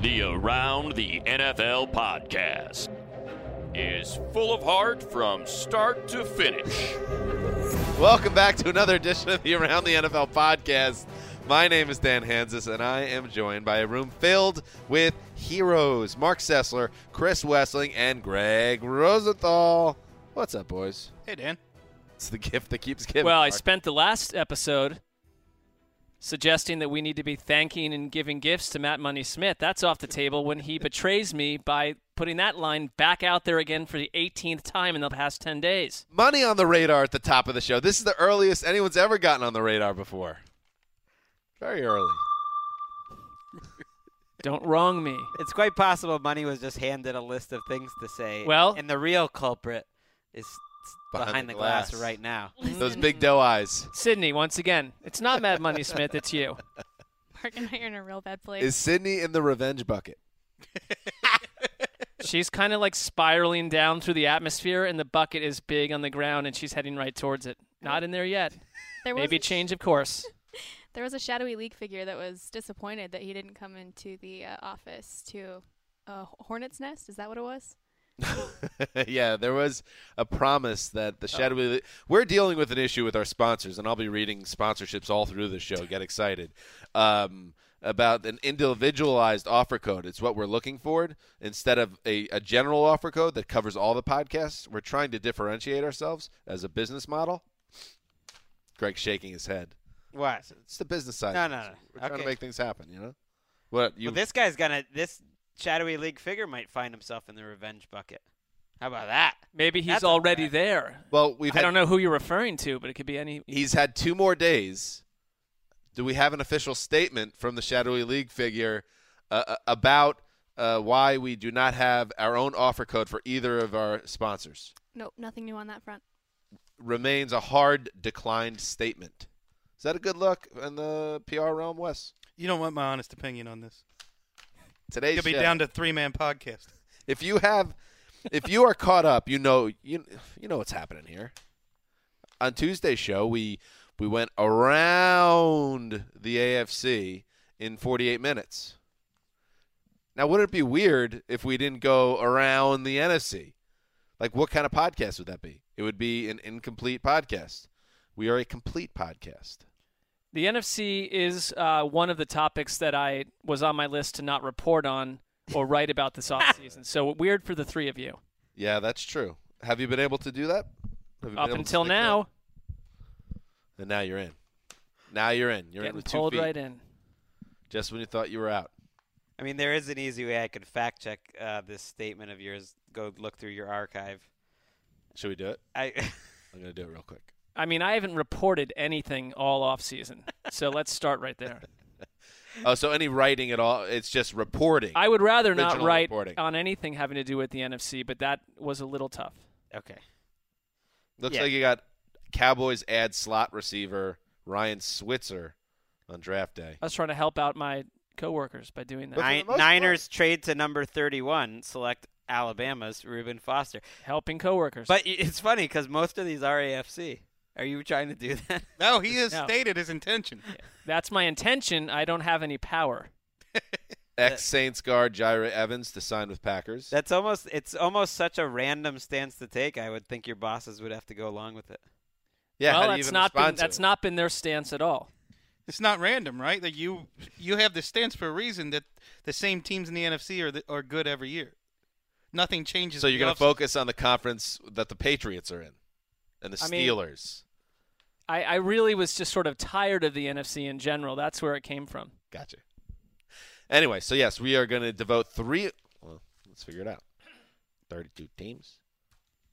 The Around the NFL podcast is full of heart from start to finish. Welcome back to another edition of the Around the NFL podcast. My name is Dan Hanzus, and I am joined by a room filled with heroes Marc Sessler, Chris Wesseling, and Gregg Rosenthal. What's up, boys? Hey, Dan. It's the gift that keeps giving. Well, I spent the last episode suggesting that we need to be thanking and giving gifts to Matt Money Smith. That's off the table when he betrays me by putting that line back out there again for the 18th time in the past 10 days. money on the radar at the top of the show. This is the earliest anyone's ever gotten on the radar before. Very early. Don't wrong me. It's quite possible Money was just handed a list of things to say. Well- and the real culprit is s- Behind behind, the the, glass. glass. right now. Those big doe eyes. Sydney, once again, it's not Matt Money Smith, it's you. Marc and I are in a real bad place. Is Sydney in the revenge bucket? She's kind of like spiraling down through the atmosphere, and the bucket is big on the ground, and she's heading right towards it. Not in there yet. there Maybe a change of course. There was a shadowy league figure that was disappointed that he didn't come into the uh, office to uh, Hornet's Nest. Is that what it was? yeah, there was a promise that the shadowy. We're dealing with an issue with our sponsors, and I'll be reading sponsorships all through the show. Get excited um, about an individualized offer code. It's what we're looking for instead of a, a general offer code that covers all the podcasts. We're trying to differentiate ourselves as a business model. Gregg's shaking his head. What? It's the business side. No, no, no. We're trying to make things happen. You know what? You well, this guy's gonna. This shadowy league figure might find himself in the revenge bucket. How about that? Maybe he's That's already right. there. well, we've I don't know who you're referring to, but it could be any. He's had two more days. Do we have an official statement from the Shadowy League figure uh, uh, about uh, why we do not have our own offer code for either of our sponsors? Nope, nothing new on that front. Remains a hard declined statement. Is that a good look in the PR realm, Wes? You don't want my honest opinion on this. Today's You'll be show- down to three man podcast. if you have if you are caught up you know you you know what's happening here. On tuesday's show we we went around the afc in 48 minutes. Now wouldn't it be weird if we didn't go around the nfc like what kind of podcast would that be? It would be an incomplete podcast. We are a complete podcast The NFC is uh, one of the topics that I was on my list to not report on or write about this offseason. So weird for the three of you. yeah that's true have you been able to do that Have you Up able until stick to that? now, and now you're in now you're in you're in getting with two pulled feet. right in. just when you thought you were out. I mean, there is an easy way I could fact check uh, this statement of yours. Go look through your archive. Should we do it? I. I'm gonna do it real quick. I mean, I haven't reported anything all off season, so let's start right there. Oh, so any writing at all? It's just reporting. I would rather not write reporting. on anything having to do with the NFC, but that was a little tough. okay. Looks Yeah. like you got Cowboys add slot receiver Ryan Switzer on draft day. I was trying to help out my coworkers by doing that. But for the Nine, most Niners trade to number 31, select Alabama's Reuben Foster. Helping coworkers. But it's funny because most of these are AFC. Are you trying to do that? No, he has No. stated his intention. that's my intention. I don't have any power. Ex Saints guard Jahri Evans to sign with Packers. That's almost it's almost such a random stance to take. I would think your bosses would have to go along with it. yeah, how well, do you that's even not been, respond to that's it? not been their stance at all. It's not random, right? That you you have the stance for a reason that the same teams in the NFC are the, are good every year. Nothing changes. So you're gonna offseason. focus on the conference that the Patriots are in, and the I mean- Steelers. I, I really was just sort of tired of the NFC in general. That's where it came from. Gotcha. Anyway, so yes, we are going to devote three. Well, let's figure it out. Thirty-two teams,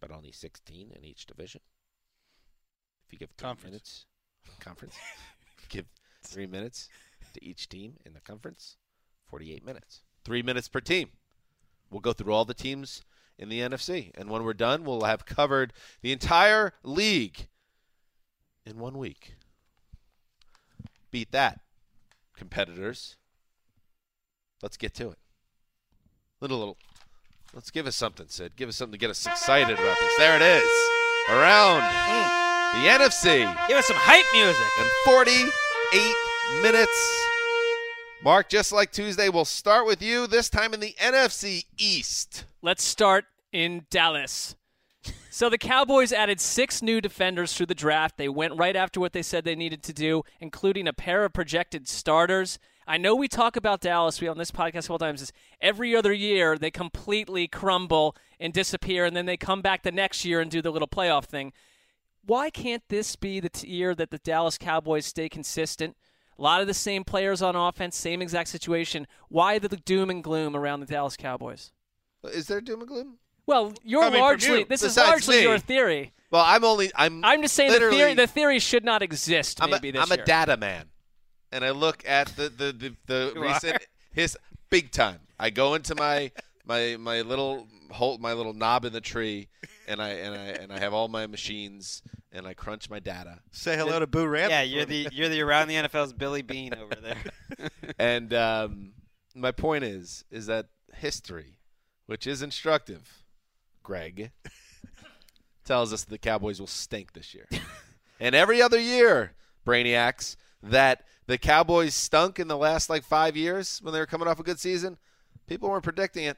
but only sixteen in each division. If you give three Conference. minutes, conference, give three minutes to each team in the conference, forty-eight minutes. three minutes per team. We'll go through all the teams in the NFC, and when we're done, we'll have covered the entire league in one week. Beat that, competitors. Let's get to it. Little little. Let's give us something, Sid. Give us something to get us excited about this. There it is. Around the NFC Give us some hype music. and 48 minutes. Marc, just like Tuesday, we'll start with you this time in the NFC East. Let's start in Dallas. So the Cowboys added six new defenders through the draft. They went right after what they said they needed to do, including a pair of projected starters. I know we talk about Dallas we on this podcast a couple times. Is every other year they completely crumble and disappear, and then they come back the next year and do the little playoff thing. Why can't this be the year that the Dallas Cowboys stay consistent? A lot of the same players on offense, same exact situation. Why the doom and gloom around the Dallas Cowboys? Is there doom and gloom? Well, you're Coming largely you. this is largely me. your theory. Well, I'm only I'm. I'm just saying the theory the theory should not exist I'm, maybe a, this I'm a data man, and I look at the the the, the You are. recent his big time. I go into my my my little hole, my little knob in the tree, and I and I and I have all my machines, and I crunch my data. Say hello to Boo Rabbit. Yeah, you're the you're the around the NFL's Billy Beane over there. And um, my point is, is that history, which is instructive, Gregg, tells us the Cowboys will stink this year. and every other year, Brainiacs, that the Cowboys stunk in the last like five years when they were coming off a good season, people weren't predicting it.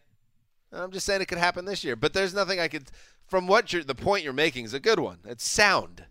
I'm just saying it could happen this year. But there's nothing I could, from what you're, the point you're making is a good one. It's sound.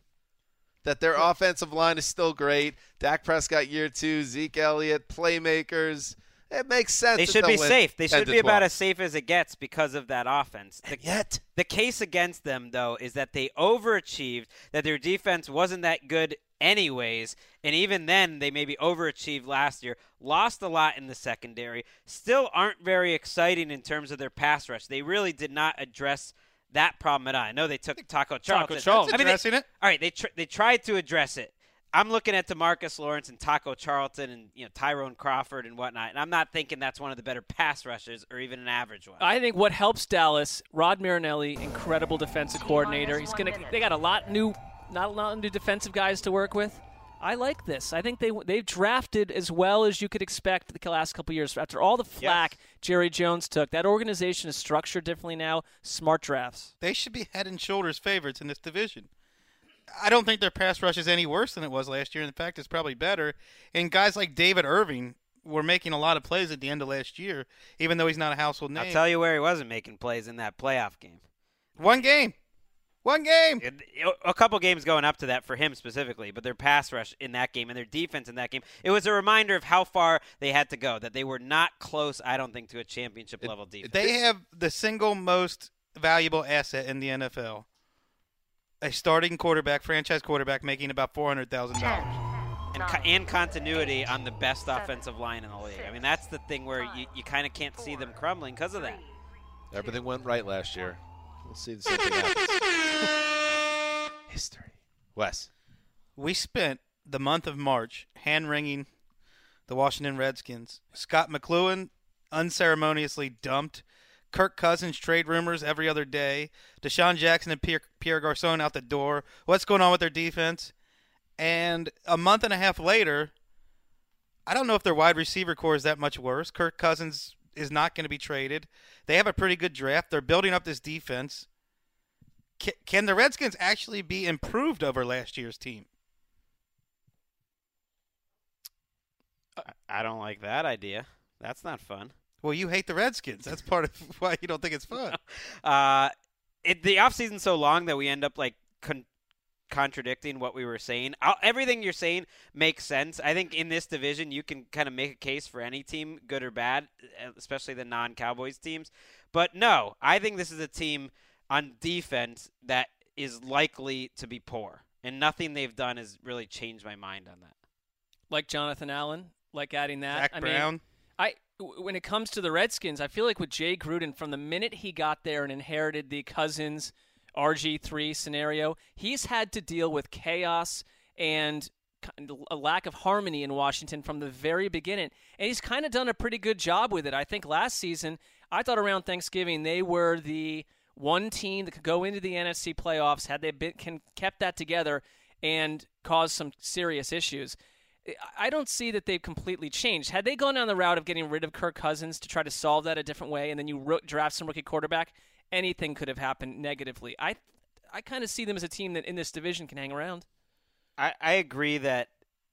That their offensive line is still great. Dak Prescott year two, Zeke Elliott, playmakers. It makes sense. they should be win safe. They should be about as safe as it gets because of that offense. The, Yet, the case against them, though, is that they overachieved, that their defense wasn't that good anyways, and even then, they maybe overachieved last year, lost a lot in the secondary, still aren't very exciting in terms of their pass rush. They really did not address that problem at all. I know they took Taco Charlton. Charlton. I mean, they- addressing it. all right, they tr- they tried to address it. I'm looking at Demarcus Lawrence and Taco Charlton and you know Tyrone Crawford and whatnot, and I'm not thinking that's one of the better pass rushers or even an average one. I think what helps Dallas, Rod Marinelli, incredible defensive coordinator. He's gonna. They got a lot new, not a lot of new defensive guys to work with. I like this. I think they they've drafted as well as you could expect the last couple years. After all the flack Jerry Jones took, that organization is structured differently now. Smart drafts. They should be head and shoulders favorites in this division. I don't think their pass rush is any worse than it was last year. In fact, it's probably better. And guys like David Irving were making a lot of plays at the end of last year, even though he's not a household name. I'll tell you where he wasn't making plays in that playoff game. One game. One game. A couple games going up to that for him specifically, but their pass rush in that game and their defense in that game, it was a reminder of how far they had to go. That they were not close, I don't think, to a championship level defense. They have the single most valuable asset in the NFL. A starting quarterback, franchise quarterback, making about four hundred thousand dollars. and, co- and continuity on the best offensive line in the league. I mean, that's the thing where you, you kind of can't see them crumbling because of that. everything went right last year. We'll see the same thing happens. History. Wes. We spent the month of March hand wringing the Washington Redskins. Scot McCloughan unceremoniously dumped. Kirk Cousins trade rumors every other day. DeSean Jackson and Pierre, Pierre Garcon out the door. What's going on with their defense? And a month and a half later, I don't know if their wide receiver core is that much worse. Kirk Cousins is not going to be traded. They have a pretty good draft. They're building up this defense. Can, can the Redskins actually be improved over last year's team? I don't like that idea. That's not fun. Well, you hate the Redskins. That's part of why you don't think it's fun. Uh, it, the offseason's so long that we end up like con- contradicting what we were saying. i everything you're saying makes sense. I think in this division, you can kind of make a case for any team, good or bad, uh, especially the non-Cowboys teams. But no, I think this is a team on defense that is likely to be poor, and nothing they've done has really changed my mind on that. Like Jonathan Allen, like adding that. Zach I Brown. Mean, I w- when it comes to the Redskins, I feel like with Jay Gruden, from the minute he got there and inherited the Cousins RG three scenario, he's had to deal with chaos and a lack of harmony in Washington from the very beginning, and he's kind of done a pretty good job with it. I think last season, I thought around Thanksgiving they were the one team that could go into the NFC playoffs had they been can, kept that together and caused some serious issues. I don't see that they've completely changed. Had they gone down the route of getting rid of Kirk Cousins to try to solve that a different way, and then you ro- draft some rookie quarterback, anything could have happened negatively. I, I kind of see them as a team that in this division can hang around. I, I agree that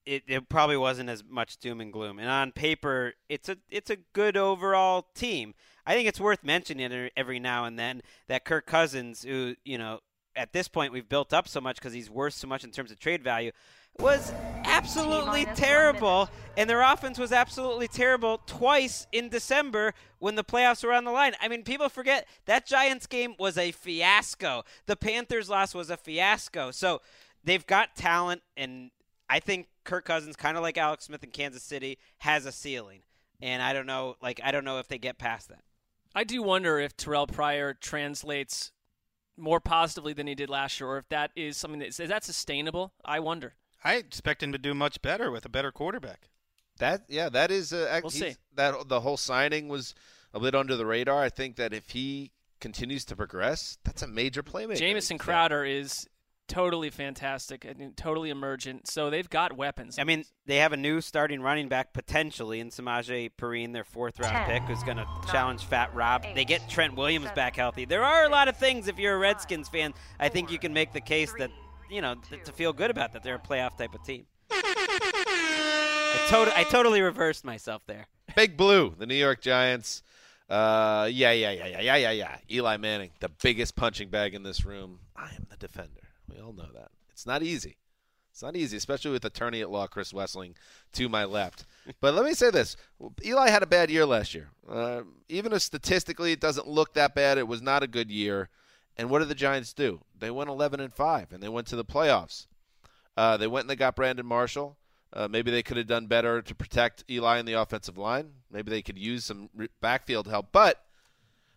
it, it probably wasn't as much doom and gloom. And on paper, it's a it's a good overall team. I think it's worth mentioning every now and then that Kirk Cousins, who you know at this point we've built up so much because he's worth so much in terms of trade value, was absolutely terrible, and their offense was absolutely terrible twice in December when the playoffs were on the line. I mean, people forget that Giants game was a fiasco. The Panthers loss was a fiasco. So they've got talent, and I think Kirk Cousins, kind of like Alex Smith in Kansas City, has a ceiling. And I don't know, like I don't know if they get past that. I do wonder if Terrelle Pryor translates more positively than he did last year, or if that is something that is that sustainable. I wonder. I expect him to do much better with a better quarterback. That yeah, that is uh, We'll see. that the whole signing was a bit under the radar. I think that if he continues to progress, that's a major playmaker. Jamison Yeah. Crowder is totally fantastic and totally emergent. So they've got weapons. I mean, they have a new starting running back potentially in Samaje Perine, their fourth round pick, who's going to challenge Fat Rob. They get Trent Williams back healthy. There are a lot of things, if you're a Redskins fan, I think you can make the case that, you know, th- to feel good about that they're a playoff type of team. I, tot- I totally reversed myself there. Big Blue, the New York Giants. Uh, yeah, yeah, yeah, yeah, yeah, yeah, yeah. Eli Manning, the biggest punching bag in this room. I am the defender. We all know that. It's not easy. It's not easy, especially with attorney at law Chris Wesseling to my left. But let me say this: Eli had a bad year last year. Uh, even if statistically it doesn't look that bad, it was not a good year. And what did the Giants do? They went 11 and five, and they went to the playoffs. Uh, they went and they got Brandon Marshall. Uh, maybe they could have done better to protect Eli in the offensive line. Maybe they could use some backfield help. But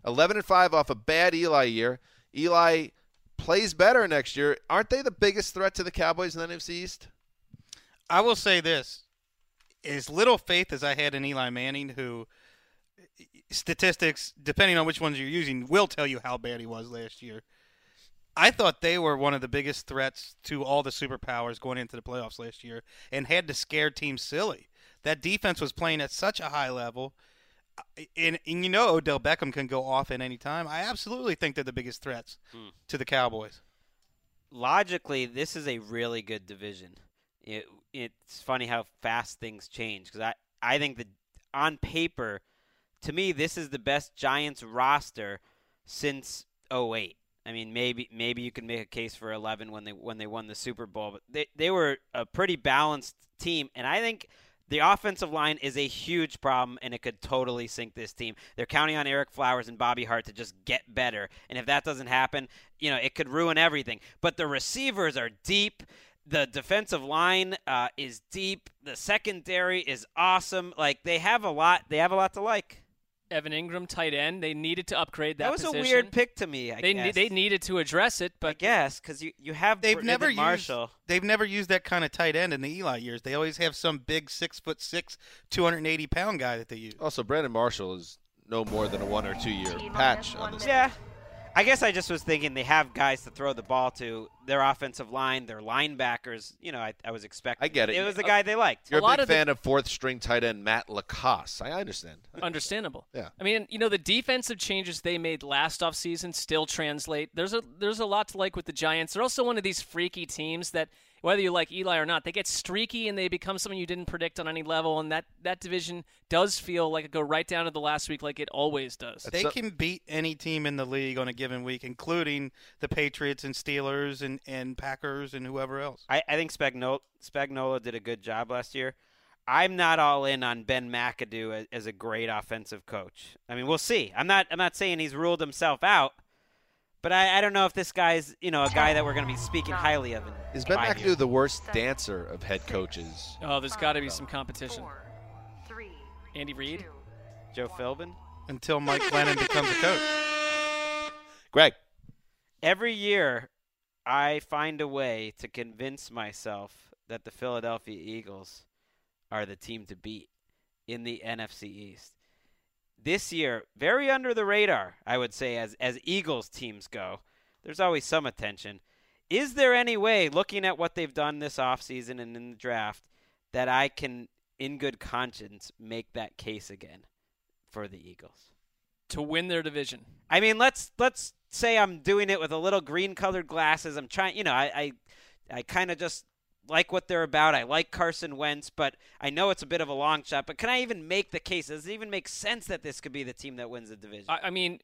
11 and 5 off a bad Eli year. Eli plays better next year. Aren't they the biggest threat to the Cowboys in the NFC East? I will say this: as little faith as I had in Eli Manning, who statistics, depending on which ones you're using, will tell you how bad he was last year. I thought they were one of the biggest threats to all the superpowers going into the playoffs last year, and had to scare teams silly. That defense was playing at such a high level. And, and you know Odell Beckham can go off at any time. I absolutely think they're the biggest threats hmm. to the Cowboys. logically, this is a really good division. It, it's funny how fast things change because I, I think that on paper, to me, this is the best Giants roster since 08. I mean, maybe maybe you can make a case for 11 when they when they won the Super Bowl, but they they were a pretty balanced team, and I think the offensive line is a huge problem, and it could totally sink this team. They're counting on Ereck Flowers and Bobby Hart to just get better, and if that doesn't happen, you know, it could ruin everything. But the receivers are deep. The defensive line uh, is deep. The secondary is awesome. Like they have a lot. They have a lot to like. Evan Engram, tight end. They needed to upgrade that. That was position. a weird pick to me. I They guess. they needed to address it, but I but guess because you you have They've Brandon never used Marshall. they've never used that kind of tight end in the Eli years. They always have some big six foot six, two hundred and eighty pound guy that they use. Also, Brandon Marshall is no more than a one or two year patch on this. Yeah. I guess I just was thinking they have guys to throw the ball to. Their offensive line, their linebackers. You know, I, I was expecting. I get it. It was the guy uh, they liked. You're A a, lot big of the- fan of fourth string tight end Matt LaCosse. I understand. understandable. Yeah. I mean, you know, the defensive changes they made last offseason still translate. There's a there's a lot to like with the Giants. They're also one of these freaky teams that whether you like Eli or not, they get streaky and they become something you didn't predict on any level and that that division does feel like it go right down to the last week like it always does. They so- can beat any team in the league on a given week, including the Patriots and Steelers and, and Packers and whoever else. I, I think Spagnuolo, Spagnuolo did a good job last year. I'm not all in on Ben McAdoo as, as a great offensive coach. I mean, we'll see. I'm not. I'm not saying he's ruled himself out, but I, I don't know if this guy's you know a guy that we're going to be speaking highly of. In Is Ben McAdoo years. the worst dancer of head coaches? Oh, there's got to be some competition. Three, Andy Reid? Joe Philbin? Until Mike Glennon becomes a coach. Gregg, every year I find a way to convince myself that the Philadelphia Eagles are the team to beat in the NFC East. This year, very under the radar, I would say, as as Eagles teams go. There's always some attention. Is there any way, looking at what they've done this offseason and in the draft, that I can, in good conscience, make that case again for the Eagles? To win their division. I mean, let's let's say I'm doing it with a little green colored glasses. I'm trying, you know, I I, I kind of just like what they're about. I like Carson Wentz, but I know it's a bit of a long shot. But can I even make the case? Does it even make sense that this could be the team that wins the division? I, I mean,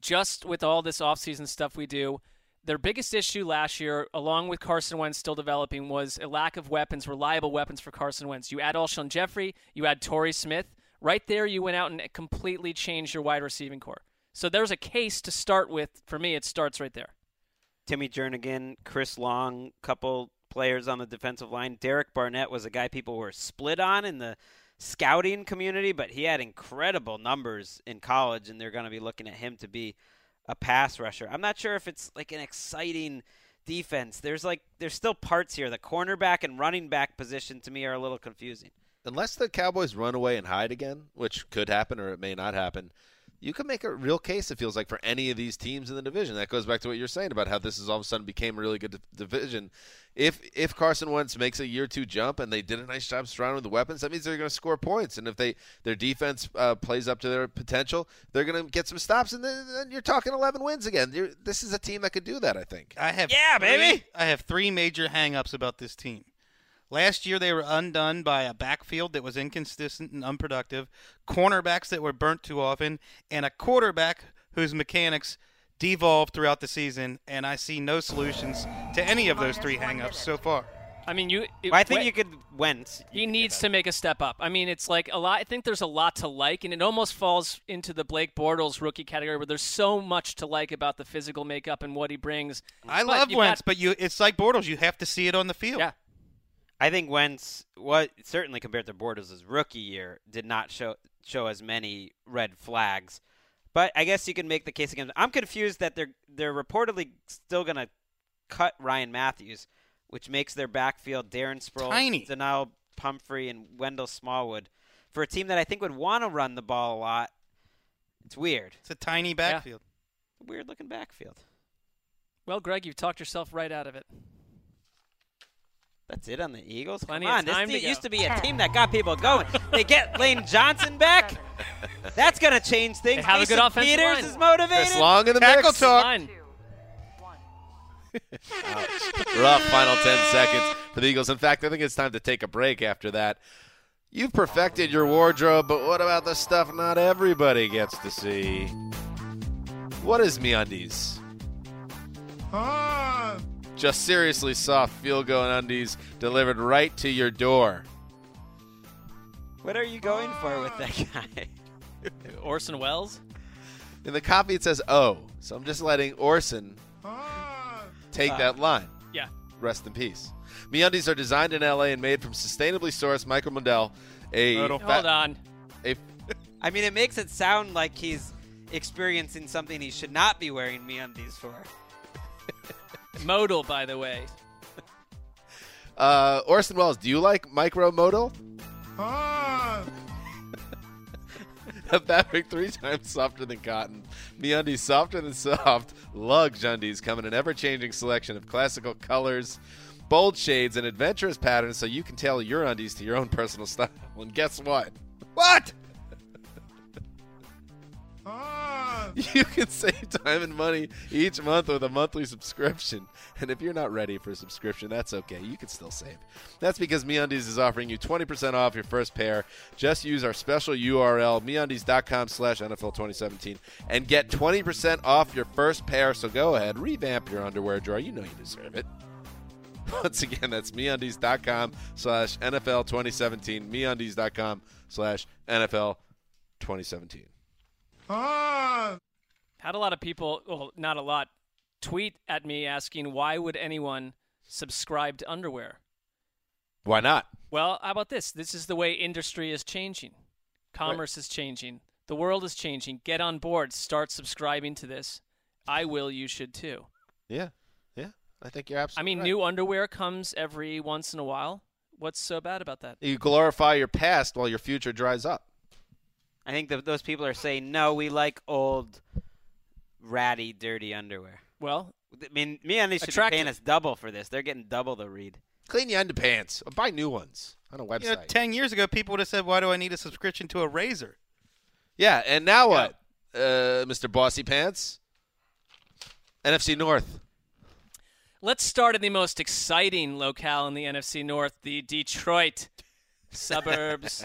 just with all this offseason stuff we do, their biggest issue last year, along with Carson Wentz still developing, was a lack of weapons, reliable weapons for Carson Wentz. You add Alshon Jeffery, you add Torrey Smith. Right there, you went out and completely changed your wide receiving core. So there's a case to start with. For me, it starts right there. Timmy Jernigan, Chris Long, couple players on the defensive line. Derek Barnett was a guy people were split on in the scouting community, but he had incredible numbers in college, and they're going to be looking at him to be a pass rusher. I'm not sure if it's like an exciting defense. There's like there's still parts here. The cornerback and running back position to me are a little confusing. Unless the Cowboys run away and hide again, which could happen or it may not happen, you can make a real case. It feels like for any of these teams in the division. That goes back to what you're saying about how this is all of a sudden became a really good di- division. If if Carson Wentz makes a year two jump and they did a nice job surrounding the weapons, that means they're going to score points. And if they their defense uh, plays up to their potential, they're going to get some stops, and then, then you're talking 11 wins again. You're, this is a team that could do that. I think. I have Yeah, three- baby! I have three major hangups about this team. Last year they were undone by a backfield that was inconsistent and unproductive, cornerbacks that were burnt too often, and a quarterback whose mechanics devolved throughout the season. And I see no solutions to any of those three hangups so far. I mean, you. It, Well, I think Wen- you could Wentz. He needs to make a step up. I mean, it's like a lot. I think there's a lot to like, and it almost falls into the Blake Bortles rookie category, where there's so much to like about the physical makeup and what he brings. I But love you've Wentz, got- but you it's like Bortles. You have to see it on the field. Yeah. I think Wentz, what certainly compared to Bortles' rookie year, did not show show as many red flags. But I guess you can make the case against. I'm confused that they're they're reportedly still going to cut Ryan Mathews, which makes their backfield Darren Sproles, Tiny. Donnel Pumphrey, and Wendell Smallwood for a team that I think would want to run the ball a lot. It's weird. It's a tiny backfield. Weird looking backfield. Well, Gregg, you've talked yourself right out of it. That's it on the Eagles. Plenty Come of on, this to team go. used to be a team that got people going. they get Lane Johnson back. That's gonna change things. They have a good Mason offensive Peters line. is motivated. Chris Long in the Tackle mix. talk. Fine. Rough final 10 seconds for the Eagles. In fact, I think it's time to take a break after that. You've perfected your wardrobe, but what about the stuff not everybody gets to see? What is MeUndies? Just seriously soft feel-going undies delivered right to your door. What are you going for with that guy? Orson Welles. In the copy it says "Oh," so I'm just letting Orson take that uh, line. Yeah. Rest in peace. MeUndies are designed in LA and made from sustainably sourced micromodal. A Modal. fa- Hold on. a I mean, it makes it sound like he's experiencing something he should not be wearing me undies for. Modal, by the way. Uh, Orson Welles, do you like micromodal? A fabric three times softer than cotton. MeUndies softer than soft. Lugs undies come in an ever-changing selection of classical colors, bold shades, and adventurous patterns, so you can tailor your undies to your own personal style. And guess what? What? You can save time and money each month with a monthly subscription. And if you're not ready for a subscription, that's okay. You can still save. That's because MeUndies is offering you 20% off your first pair. Just use our special URL, MeUndies.com slash NFL 2017, and get 20% off your first pair. So go ahead, revamp your underwear drawer. You know you deserve it. Once again, that's MeUndies.com slash NFL 2017, MeUndies.com slash NFL 2017. Had a lot of people, well, not a lot, tweet at me asking why would anyone subscribe to underwear? Why not? Well, how about this? This is the way industry is changing. Commerce is changing. The world is changing. Get on board. Start subscribing to this. I will. You should too. Yeah, yeah. I think you're absolutely I mean, right. new underwear comes every once in a while. What's so bad about that? You glorify your past while your future dries up. I think that those people are saying no. We like old, ratty, dirty underwear. Well, I mean, me and these should be paying us double for this. They're getting double the read. Clean your underpants. Or buy new ones on a website. You know, ten years ago, people would have said, "Why do I need a subscription to a razor?" yeah, and now what, uh, Mr. Bossy Pants? NFC North. let's start in the most exciting locale in the NFC North, the Detroit suburbs.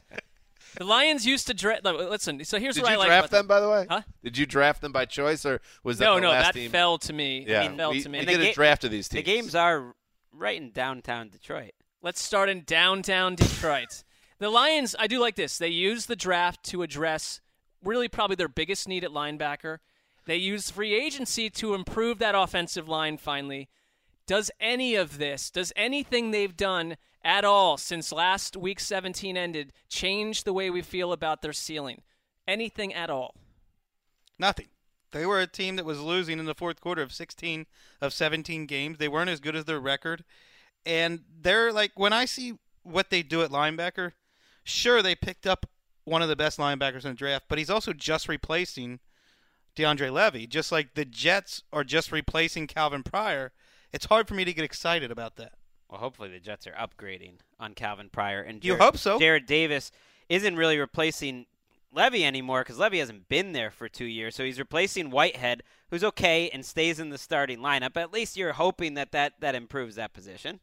The Lions used to draft. Listen, so here's Did what I like draft about them, by the way? Huh? Did you draft them by choice, or was that No, the no, last that team? fell to me. Yeah, It fell we, to me. we did a ga- draft of these teams. The games are right in downtown Detroit. Let's start in downtown Detroit. the Lions, I do like this. They use the draft to address really probably their biggest need at linebacker. They use free agency to improve that offensive line finally. Does any of this, does anything they've done at all since last week 17 ended change the way we feel about their ceiling? Anything at all? Nothing. They were a team that was losing in the fourth quarter of 16 of 17 games. They weren't as good as their record. And they're like, when I see what they do at linebacker, sure, they picked up one of the best linebackers in the draft, but he's also just replacing DeAndre Levy. Just like the Jets are just replacing Calvin Pryor. It's hard for me to get excited about that. Well, hopefully the Jets are upgrading on Calvin Pryor and You hope so. Jarrad Davis isn't really replacing Levy anymore because Levy hasn't been there for two years. So he's replacing Whitehead, who's okay and stays in the starting lineup. At least you're hoping that that, that improves that position.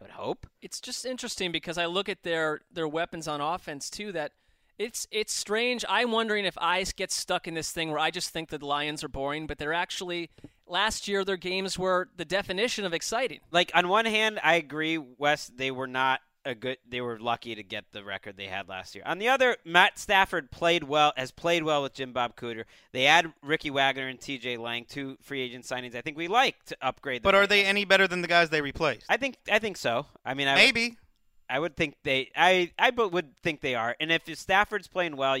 I would hope. it's just interesting because I look at their their weapons on offense too. That it's it's strange. I'm wondering if I get stuck in this thing where I just think that the Lions are boring, but they're actually last year their games were the definition of exciting. Like on one hand, I agree, Wes. They were not a good. They were lucky to get the record they had last year. On the other, Matt Stafford played well. Has played well with Jim Bob Cooter. They add Ricky Wagner and T.J. Lang, two free agent signings. I think we like to upgrade. them But are they any better than the guys they replaced? I think. I think so. I mean, I, Maybe. I would think they. I I would think they are. And if Stafford's playing well,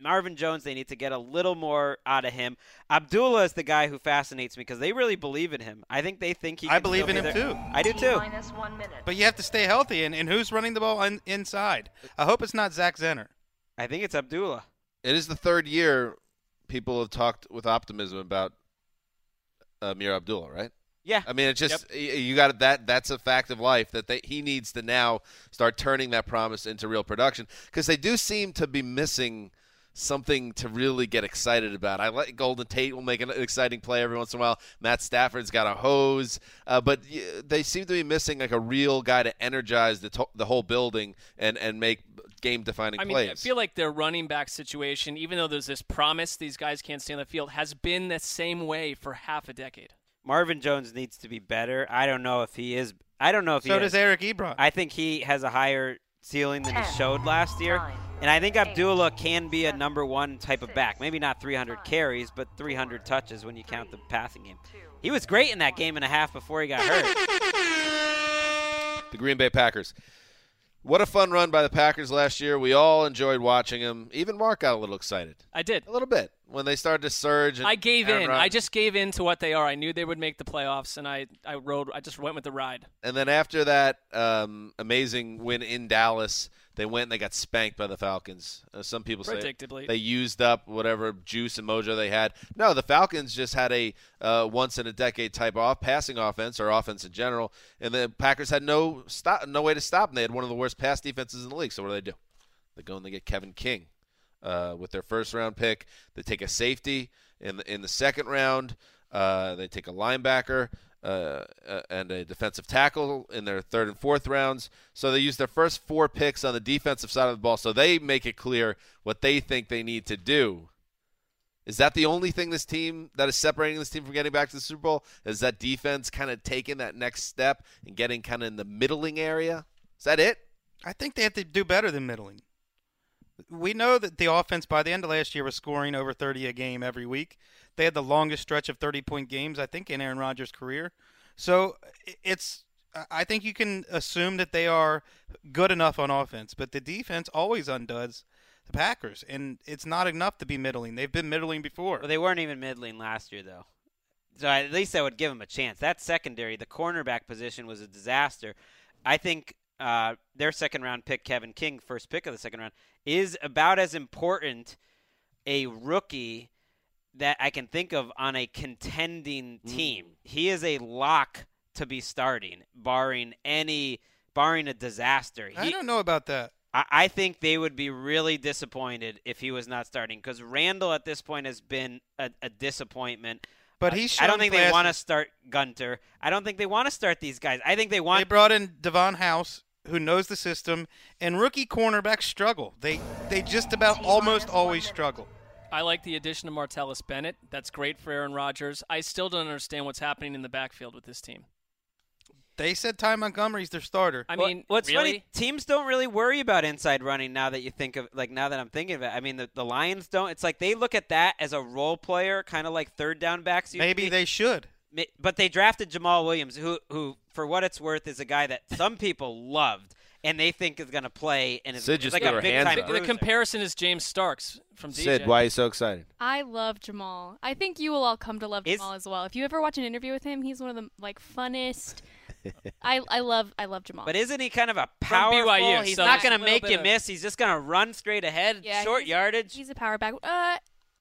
Marvin Jones, they need to get a little more out of him. Abdullah is the guy who fascinates me because they really believe in him. I think they think he. I believe in him there. too. I do too. Minus. But you have to stay healthy, and, and who's running the ball in, inside? I hope it's not Zach Zenner. I think it's Abdullah. It is the third year people have talked with optimism about uh, Ameer Abdullah, right? Yeah. I mean, it's just y- you got that. That's a fact of life that they, he needs to now start turning that promise into real production because they do seem to be missing something to really get excited about. I like Golden Tate will make an exciting play every once in a while. Matt Stafford's got a hose, uh, but they seem to be missing like a real guy to energize the to- the whole building and and make game defining I mean, plays. I feel like their running back situation, even though there's this promise these guys can't stay on the field, has been the same way for half a decade. Marvin Jones needs to be better. I don't know if he is. I don't know if So he So does is. Eric Ebron. I think he has a higher ceiling than he showed last year. nine, And I think eight, Abdullah can be a number one type of back. Maybe not 300 five, carries, but 300 four, touches when you count the passing game. two, He was great in that game and a half before he got hurt. the Green Bay Packers. What a fun run by the Packers last year. We all enjoyed watching them. Even Marc got a little excited. I did. A little bit when they started to surge. And I gave in. Rodgers- I just gave in to what they are. I knew they would make the playoffs, and I, I rode. I just went with the ride. And then after that um, amazing win in Dallas, they went and they got spanked by the Falcons. Uh, some people say they used up whatever juice and mojo they had. No, the Falcons just had a uh, once in a decade type off passing offense or offense in general, and the Packers had no stop, no way to stop them. They had one of the worst pass defenses in the league. So what do they do? They go and they get Kevin King uh, with their first round pick. They take a safety in the, in the second round. Uh, they take a linebacker uh, uh, and a defensive tackle in their third and fourth rounds. So they use their first four picks on the defensive side of the ball. So they make it clear what they think they need to do. Is that the only thing this team that is separating this team from getting back to the Super Bowl? Is that defense kind of taking that next step and getting kind of in the middling area? Is that it? I think they have to do better than middling. We know that the offense by the end of last year was scoring over 30 a game every week. They had the longest stretch of 30 point games, I think, in Aaron Rodgers' career. So it's, I think you can assume that they are good enough on offense, but the defense always undoes the Packers, and it's not enough to be middling. They've been middling before. Well, they weren't even middling last year, though. So at least I would give them a chance. That secondary, the cornerback position was a disaster. I think uh, their second round pick, Kevin King, first pick of the second round, is about as important a rookie that I can think of on a contending team. He is a lock to be starting, barring any barring a disaster. I don't know about that. I, I think they would be really disappointed if he was not starting because Randall at this point has been a, a disappointment. But I- he's I don't shown think they want to start Gunter. I don't think they want to start these guys. I think they want. They brought in Davon House, who knows the system, and rookie cornerbacks struggle. They they just about almost always struggle. I like the addition of Martellus Bennett. That's great for Aaron Rodgers. I still don't understand what's happening in the backfield with this team. They said Ty Montgomery's their starter. I Well, mean, what's really? funny? Teams don't really worry about inside running now that you think of like now that I'm thinking of it. I mean, the, the Lions don't. It's like they look at that as a role player, kind of like third down backs. used Maybe be. they should. But they drafted Jamaal Williams, who, who, for what it's worth, is a guy that some people loved and they think is going to play. And it's, Sid just like a her big hands time up. The comparison is James Starks from DJ. Sid, why are you so excited? I love Jamaal. I think you will all come to love Is- Jamaal as well. If you ever watch an interview with him, he's one of the like funnest. I I love I love Jamaal. But isn't he kind of a From powerful? BYU, He's so not going to make you of- miss. He's just going to run straight ahead, Yeah, short he's- yardage. he's a power back. Uh, I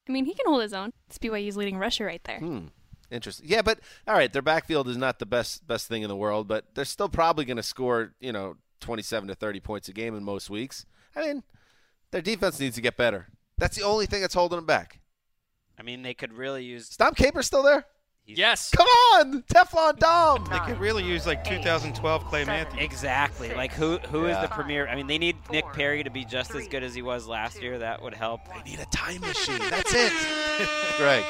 mean, he can hold his own. It's BYU's leading rusher right there. Hmm. Interesting. Yeah, but all right, their backfield is not the best best thing in the world, but they're still probably going to score, you know, 27 to 30 points a game in most weeks. I mean, their defense needs to get better. That's the only thing that's holding them back. I mean, they could really use. Stomp Capers still there? Yes. Come on, Teflon Dom. They could really use like 2012 Clay Matthews. Exactly. Like who who is Yeah. the premier? I mean, they need Nick Perry to be just as good as he was last year. That would help. They need a time machine. That's it. Gregg.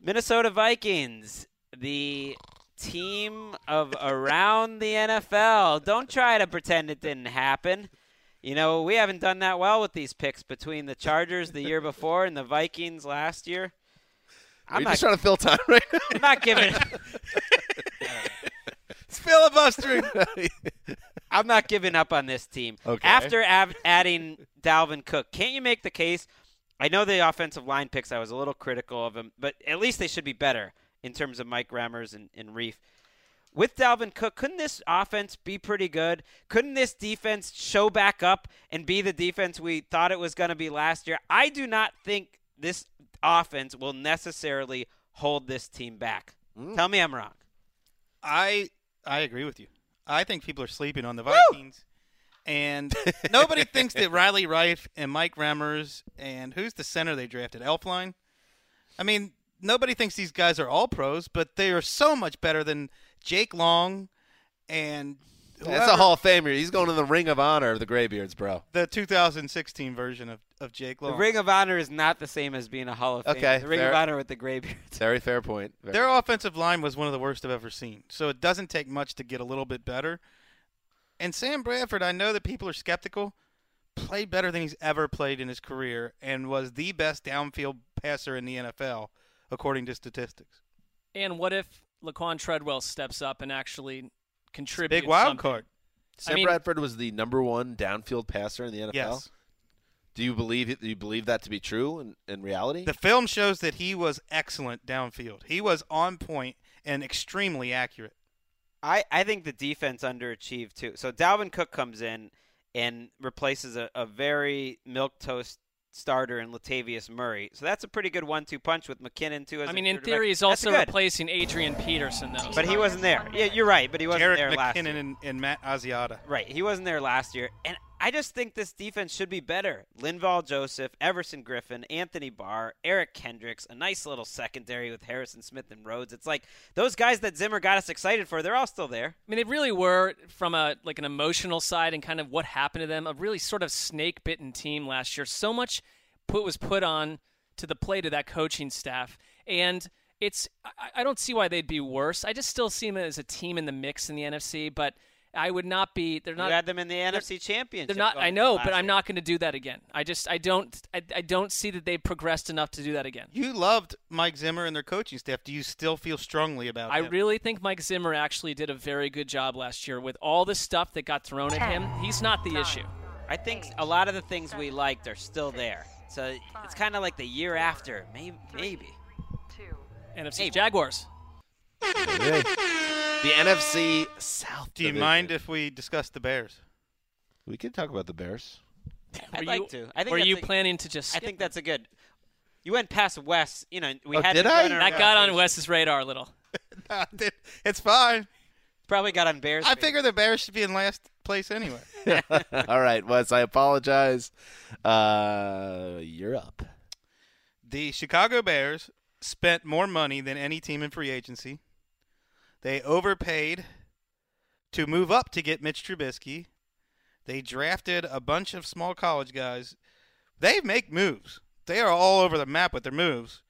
Minnesota Vikings, the team of around the NFL. Don't try to pretend it didn't happen. You know, we haven't done that well with these picks between the Chargers the year before and the Vikings last year. I'm not, just trying to fill time right now? I'm not giving It's filibustering. I'm not giving up on this team. Okay. After av- adding Dalvin Cook, can't you make the case? I know the offensive line picks. I was a little critical of them, but at least they should be better in terms of Mike Remmers and, and Reiff. With Dalvin Cook, couldn't this offense be pretty good? Couldn't this defense show back up and be the defense we thought it was going to be last year? I do not think this offense will necessarily hold this team back. Mm. Tell me I'm wrong. I I agree with you. I think people are sleeping on the Vikings, and nobody thinks that Riley Reiff and Mike Remmers and who's the center they drafted, Elflein. I mean, nobody thinks these guys are all pros, but they are so much better than Jake Long and That's a Hall of Famer. He's going to the Ring of Honor of the Graybeards, bro. the 2016 version of, of Jake The Ring of Honor is not the same as being a Hall of Fame. Okay, The Ring fair. of Honor with the graybeards. Very fair point. Very Their offensive line was one of the worst I've ever seen. So it doesn't take much to get a little bit better. And Sam Bradford, I know that people are skeptical, played better than he's ever played in his career and was the best downfield passer in the NFL, according to statistics. And what if Laquon Treadwell steps up and actually contributes? Big wild something? card. Sam mean- Bradford was the number one downfield passer in the NFL. Yes. Do you believe it, do you believe that to be true in, in reality? The film shows that he was excellent downfield. He was on point and extremely accurate. I, I think the defense underachieved too. So Dalvin Cook comes in and replaces a, a very milk toast starter in Latavius Murray. So that's a pretty good one-two punch with McKinnon too. As I a mean, in theory, he's also replacing Adrian Peterson, though. But he wasn't there. Yeah, you're right. But he wasn't Jerick there last McKinnon year. and, and Matt Asiata. Right. He wasn't there last year. And I just think this defense should be better. Linval Joseph, Everson Griffen, Anthony Barr, Eric Kendricks, a nice little secondary with Harrison Smith and Rhodes. It's like those guys that Zimmer got us excited for, they're all still there. I mean, they really were from a like an emotional side and kind of what happened to them. A really sort of snake bitten team last year. So much put was put on to the plate of that coaching staff, and it's I, I don't see why they'd be worse. I just still see them as a team in the mix in the NFC, but I would not be. They're you not. had them in the NFC Championship. They're not. I know, last but I'm not going to do that again. I just. I don't. I, I don't see that they've progressed enough to do that again. You loved Mike Zimmer and their coaching staff. Do you still feel strongly about I them? really think Mike Zimmer actually did a very good job last year with all the stuff that got thrown at him. He's not the issue. I think a lot of the things we liked are still there. So it's kind of like the year after, maybe. maybe. NFC Hey. Jaguars. The NFC South. Do you Division. mind if we discuss the Bears? we could talk about the Bears? I'd Were like you- to. I think Were you a- planning to just? I think them? that's a good. You went past Wes. You know, we Oh, had did to I? run that got on rotation. Wes's radar a little. it's fine. Probably got on Bears. I fans. figure the Bears should be in last place anyway. All right, Wes. I apologize. Uh, you're up. The Chicago Bears spent more money than any team in free agency. They overpaid to move up to get Mitch Trubisky. They drafted a bunch of small college guys. They make moves. They are all over the map with their moves.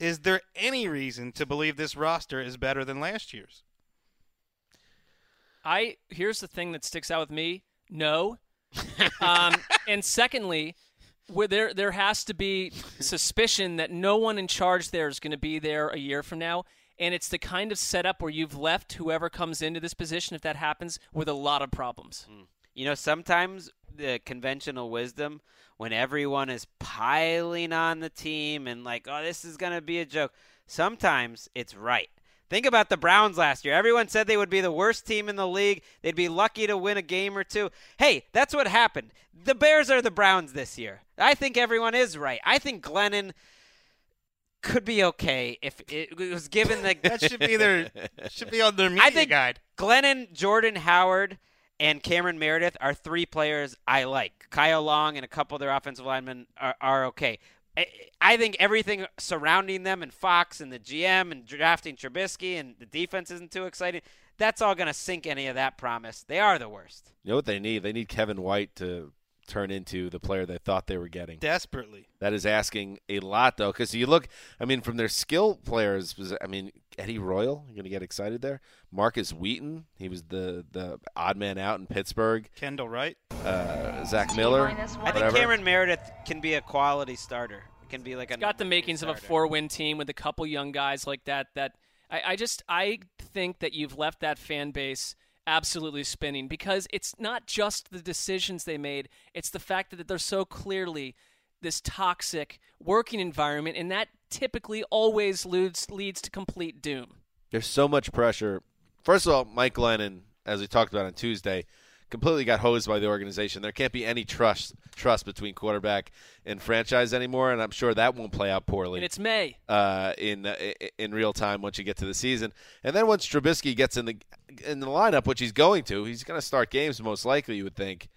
Is there any reason to believe this roster is better than last year's? I here's the thing that sticks out with me. No. um, and secondly, where there there has to be suspicion that no one in charge there is going to be there a year from now, and it's the kind of setup where you've left whoever comes into this position, if that happens, with a lot of problems. Mm. You know, sometimes the conventional wisdom, when everyone is piling on the team and like, oh, this is going to be a joke, sometimes it's right. Think about the Browns last year. Everyone said they would be the worst team in the league. They'd be lucky to win a game or two. Hey, that's what happened. The Bears are the Browns this year. I think everyone is right. I think Glennon could be okay if it was given the That should be their should be on their media I think- guide. Glennon, Jordan Howard, and Cameron Meredith are three players I like. Kyle Long and a couple of their offensive linemen are, are okay. I, I think everything surrounding them and Fox and the GM and drafting Trubisky and the defense isn't too exciting. That's all going to sink any of that promise. They are the worst. You know what they need? They need Kevin White to turn into the player they thought they were getting. Desperately. That is asking a lot, though, because you look. I mean, from their skill players, was I mean Eddie Royal. You're gonna get excited there. Markus Wheaton. He was the the odd man out in Pittsburgh. Kendall Wright. Uh, Zach Miller. I think. Cameron Meredith can be a quality starter. Can be like a got the number three makings of a four-win team with a couple young guys like that. That I, I just I think that you've left that fan base absolutely spinning because it's not just the decisions they made; it's the fact that they're so clearly this toxic working environment, and that typically always leads leads to complete doom. There's so much pressure. First of all, Mike Glennon, as we talked about on Tuesday, completely got hosed by the organization. There can't be any trust trust between quarterback and franchise anymore, and I'm sure that won't play out poorly. And it's May. uh, in uh, in real time once you get to the season. And then once Trubisky gets in the in the lineup, which he's going to, he's going to start games most likely. You would think.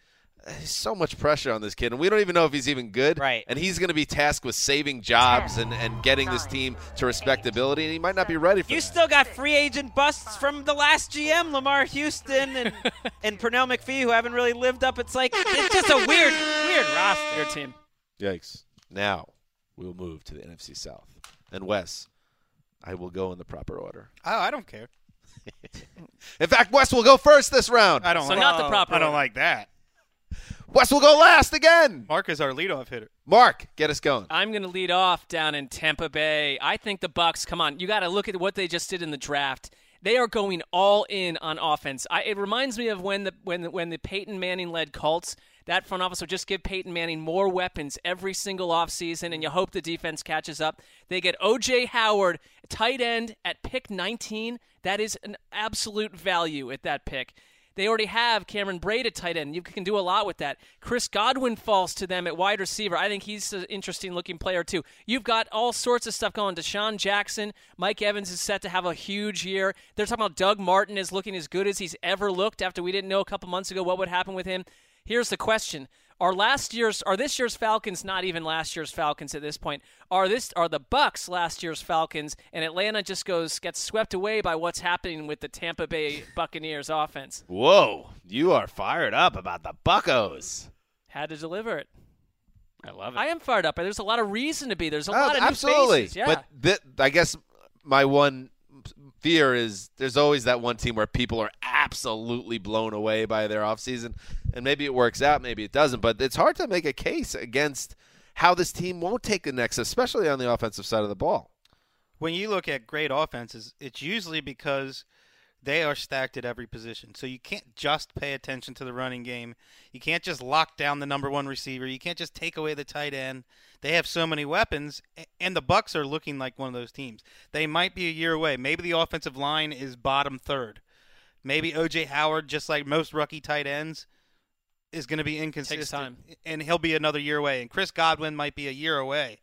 There's so much pressure on this kid, and we don't even know if he's even good. Right. And he's going to be tasked with saving jobs and, and getting this team to respectability, and he might not be ready for it. You that. still got free agent busts from the last GM, Lamar Houston and and Pernell McPhee, who haven't really lived up. It's like it's just a weird, weird roster. Your team. Yikes. Now we'll move to the NFC South. And Wes, I will go in the proper order. Oh, I don't care. In fact, Wes will go first this round. I don't. So like, not the oh, proper I don't order. like that. Wes will go last again. Marc is our leadoff hitter. Marc, get us going. I'm going to lead off down in Tampa Bay. I think the Bucs. Come on, you got to look at what they just did in the draft. They are going all in on offense. I, it reminds me of when the when the, when the Peyton Manning led Colts. That front office would just give Peyton Manning more weapons every single offseason, and you hope the defense catches up. They get O.J. Howard, tight end, at pick 19. That is an absolute value at that pick. They already have Cameron Brate at tight end. You can do a lot with that. Chris Godwin falls to them at wide receiver. I think he's an interesting looking player, too. You've got all sorts of stuff going. DeSean Jackson, Mike Evans is set to have a huge year. They're talking about Doug Martin is looking as good as he's ever looked after we didn't know a couple months ago what would happen with him. Here's the question. Are last year's are this year's Falcons not even last year's Falcons at this point? Are this are the Bucs last year's Falcons and Atlanta just goes gets swept away by what's happening with the Tampa Bay Buccaneers offense? Whoa, you are fired up about the Buckos. Had to deliver it. I love it. I am fired up. There's a lot of reason to be. There's a Oh, lot of new absolutely. faces. Yeah. But th- I guess my one fear is there's always that one team where people are absolutely blown away by their offseason. And maybe it works out, maybe it doesn't. But it's hard to make a case against how this team won't take the next, especially on the offensive side of the ball. When you look at great offenses, it's usually because they are stacked at every position. So you can't just pay attention to the running game. You can't just lock down the number one receiver. You can't just take away the tight end. They have so many weapons, and the Bucs are looking like one of those teams. They might be a year away. Maybe the offensive line is bottom third. Maybe OJ Howard, just like most rookie tight ends, is going to be inconsistent, time. and he'll be another year away. And Chris Godwin might be a year away.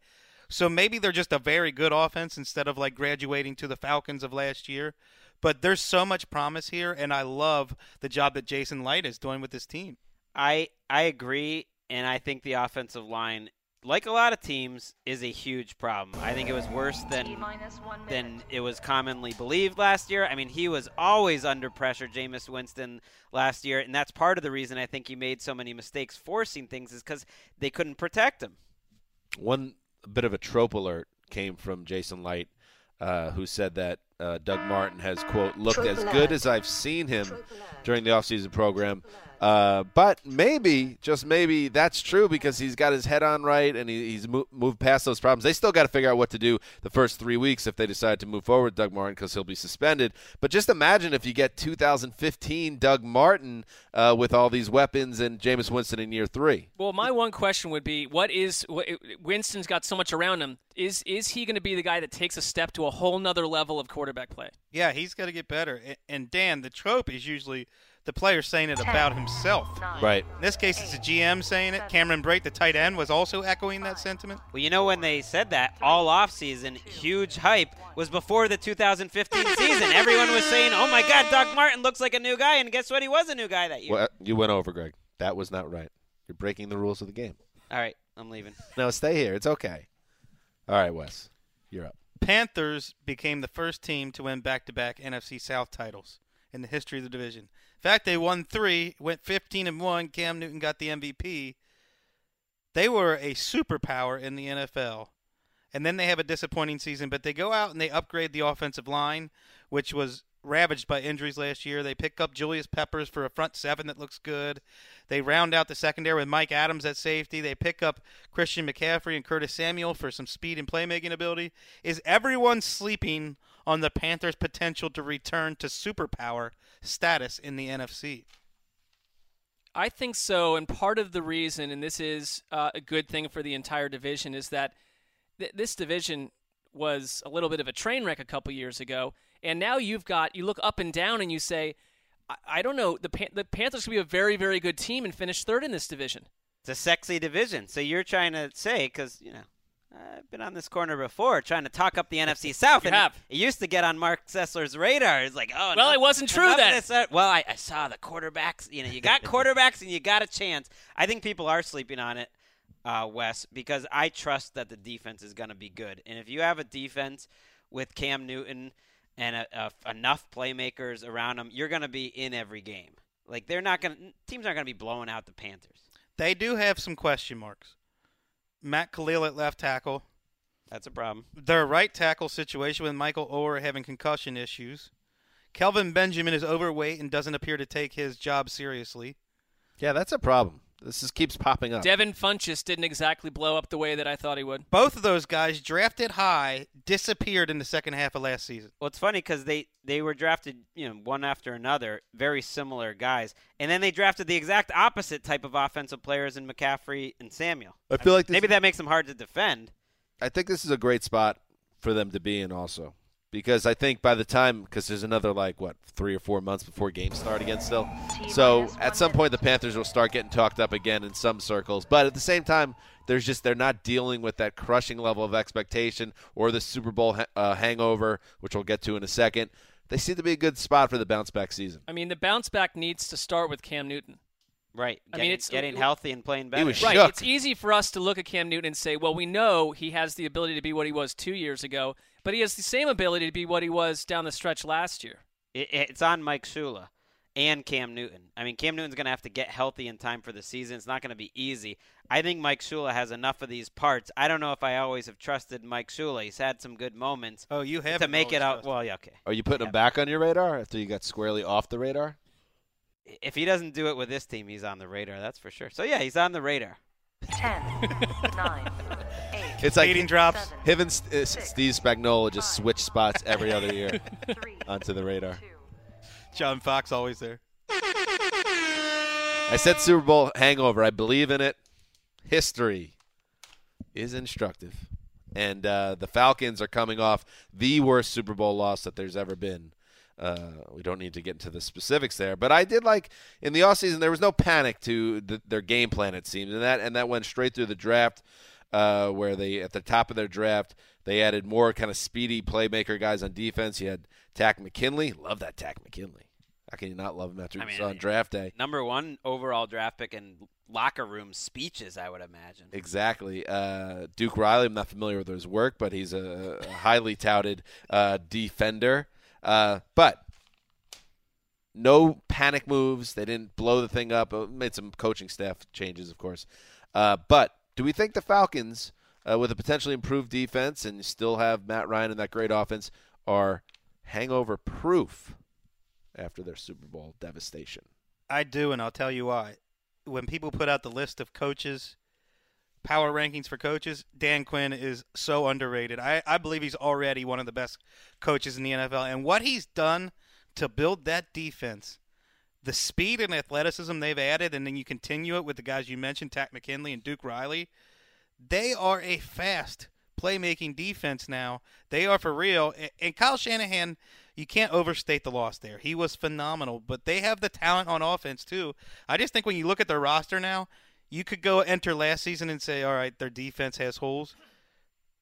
So maybe they're just a very good offense instead of like graduating to the Falcons of last year. But there's so much promise here, and I love the job that Jason Licht is doing with this team. I I agree, and I think the offensive line, like a lot of teams, is a huge problem. I think it was worse than than it was commonly believed last year. I mean, he was always under pressure, Jameis Winston last year, and that's part of the reason I think he made so many mistakes forcing things is because they couldn't protect him. One bit of a trope alert came from Jason Licht, uh, who said that uh, Doug Martin has, quote, looked as good as I've seen him during the offseason program. Uh, but maybe, just maybe, that's true because he's got his head on right and he, he's mo- moved past those problems. They still got to figure out what to do the first three weeks if they decide to move forward with Doug Martin because he'll be suspended. But just imagine if you get 2015 Doug Martin uh, with all these weapons and Jameis Winston in year three. Well, my one question would be, what is what, Winston's got so much around him? Is is he going to be the guy that takes a step to a whole nother level of quarterback play? Yeah, he's got to get better. A- And Dan, the trope is usually the player saying it about himself. Right. In this case, it's a GM saying it. Cameron Brate, the tight end, was also echoing that sentiment. Well, you know when they said that all offseason, huge hype was before the 2015 season. Everyone was saying, "Oh my God, Doc Martin looks like a new guy," and guess what? He was a new guy that year. Well, uh, you went over, Gregg. That was not right. You're breaking the rules of the game. All right, I'm leaving. No, stay here. It's okay. All right, Wes. You're up. Panthers became the first team to win back-to-back NFC South titles in the history of the division. In fact, they won three, went 15 and one. Cam Newton got the MVP. They were a superpower in the NFL, and then they have a disappointing season. But they go out and they upgrade the offensive line, which was ravaged by injuries last year. They pick up Julius Peppers for a front seven that looks good. They round out the secondary with Mike Adams at safety. They pick up Christian McCaffrey and Curtis Samuel for some speed and playmaking ability. Is everyone sleeping on the Panthers' potential to return to superpower status in the NFC? I think so, and part of the reason, and this is uh, a good thing for the entire division, is that th- this division was a little bit of a train wreck a couple years ago, and now you've got you look up and down and you say, I, I don't know, the Pan- the Panthers could be a very very good team and finish third in this division. It's a sexy division. So you're trying to say, because you know, I've been on this corner before, trying to talk up the NFC South. You and have. It, it used to get on Marc Sessler's radar. It's like, oh, Well, no- it wasn't true then. well, I, I saw the quarterbacks. You know, you got quarterbacks and you got a chance. I think people are sleeping on it, uh, Wes, because I trust that the defense is going to be good. And if you have a defense with Cam Newton and a, a, enough playmakers around him, you're going to be in every game. Like they're not going to teams aren't going to be blowing out the Panthers. They do have some question marks. Matt Kalil at left tackle. That's a problem. Their right tackle situation with Michael Oher having concussion issues. Kelvin Benjamin is overweight and doesn't appear to take his job seriously. Yeah, that's a problem. This just keeps popping up. Devin Funchess didn't exactly blow up the way that I thought he would. Both of those guys drafted high disappeared in the second half of last season. Well, it's funny because they they were drafted, you know, one after another, very similar guys, and then they drafted the exact opposite type of offensive players in McCaffrey and Samuel. I feel like this, Maybe that makes them hard to defend. I think this is a great spot for them to be in also. Because I think by the time, because there's another like what three or four months before games start again, still. So at some point, the Panthers will start getting talked up again in some circles. But at the same time, there's just they're not dealing with that crushing level of expectation or the Super Bowl ha- uh, hangover, which we'll get to in a second. They seem to be a good spot for the bounce back season. I mean, the bounce back needs to start with Cam Newton. Right. I mean, it's- getting healthy and playing better. was Right. Shook. It's easy for us to look at Cam Newton and say, well, we know he has the ability to be what he was two years ago, but he has the same ability to be what he was down the stretch last year. It, it's on Mike Shula and Cam Newton. I mean, Cam Newton's going to have to get healthy in time for the season. It's not going to be easy. I think Mike Shula has enough of these parts. I don't know if I always have trusted Mike Shula. He's had some good moments Oh, you have to make it out. Well, yeah, okay. Are you putting him back on your radar after you got squarely off the radar? If he doesn't do it with this team, he's on the radar. That's for sure. So yeah, he's on the radar. 10, 9, 8, It's like Leading drops. seven, him and S- uh, Steve Spagnuolo just switch spots every other year three, onto the radar. two, John Fox always there. I said Super Bowl hangover. I believe in it. History is instructive. And uh, the Falcons are coming off the worst Super Bowl loss that there's ever been. Uh, we don't need to get into the specifics there, but I did like in the offseason there was no panic to the, their game plan it seemed, and that and that went straight through the draft, uh, where they at the top of their draft they added more kind of speedy playmaker guys on defense. You had Takk McKinley, love that Takk McKinley. How can you not love him after I mean, on draft day? Number one overall draft pick and locker room speeches, I would imagine. Exactly. Uh, Duke Riley, I'm not familiar with his work, but he's a, a highly touted uh, defender. Uh, but no panic moves. They didn't blow the thing up. Uh, Made some coaching staff changes, of course. Uh, but do we think the Falcons, uh, with a potentially improved defense and still have Matt Ryan and that great offense, are hangover proof after their Super Bowl devastation? I do, and I'll tell you why. When people put out the list of coaches, power rankings for coaches, Dan Quinn is so underrated. I, I believe he's already one of the best coaches in the NFL. And what he's done to build that defense, the speed and athleticism they've added, and then you continue it with the guys you mentioned, Takk McKinley and Duke Riley, they are a fast playmaking defense now. They are for real. And Kyle Shanahan, you can't overstate the loss there. He was phenomenal, but they have the talent on offense too. I just think when you look at their roster now, you could go enter last season and say, all right, their defense has holes.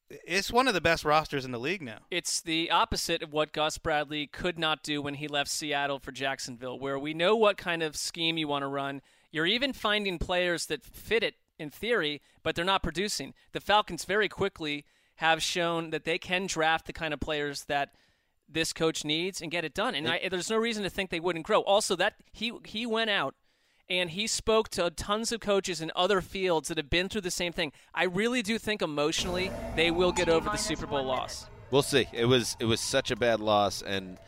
It's one of the best rosters in the league now. It's the opposite of what Gus Bradley could not do when he left Seattle for Jacksonville, where we know what kind of scheme you want to run. You're even finding players that fit it in theory, but they're not producing. The Falcons very quickly have shown that they can draft the kind of players that this coach needs and get it done. And I, there's no reason to think they wouldn't grow. Also, that he he went out and he spoke to tons of coaches in other fields that have been through the same thing. I really do think emotionally they will get over the Super Bowl loss. We'll see. It was it was such a bad loss, and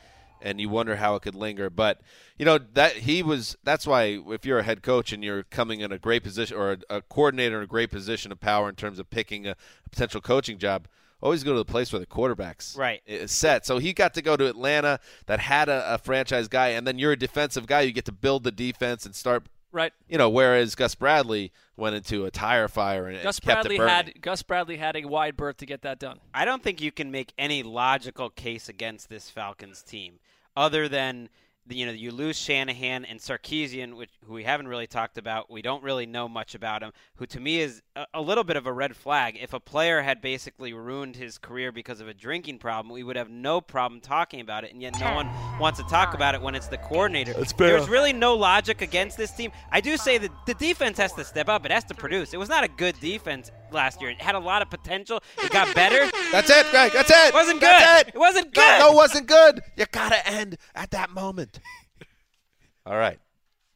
and you wonder how it could linger. But you know that he was. That's why if you're a head coach and you're coming in a great position or a, a coordinator in a great position of power in terms of picking a, a potential coaching job. Always go to the place where the quarterback's Right. is set. So he got to go to Atlanta that had a, a franchise guy, and then you're a defensive guy. You get to build the defense and start Right. you know, whereas Gus Bradley went into a tire fire and Gus kept Bradley it had Gus Bradley had a wide berth to get that done. I don't think you can make any logical case against this Falcons team other than the, you know you lose Shanahan and Sarkisian, which who we haven't really talked about. We don't really know much about him. Who to me is a, a little bit of a red flag. If a player had basically ruined his career because of a drinking problem, we would have no problem talking about it. And yet no one wants to talk about it when it's the coordinator. There's really no logic against this team. I do say that the defense has to step up. It has to produce. It was not a good defense last year. It had a lot of potential. It got better. That's it, Gregg. That's it. It wasn't good. It. It wasn't good. No, it wasn't good. You gotta end at that moment. All right.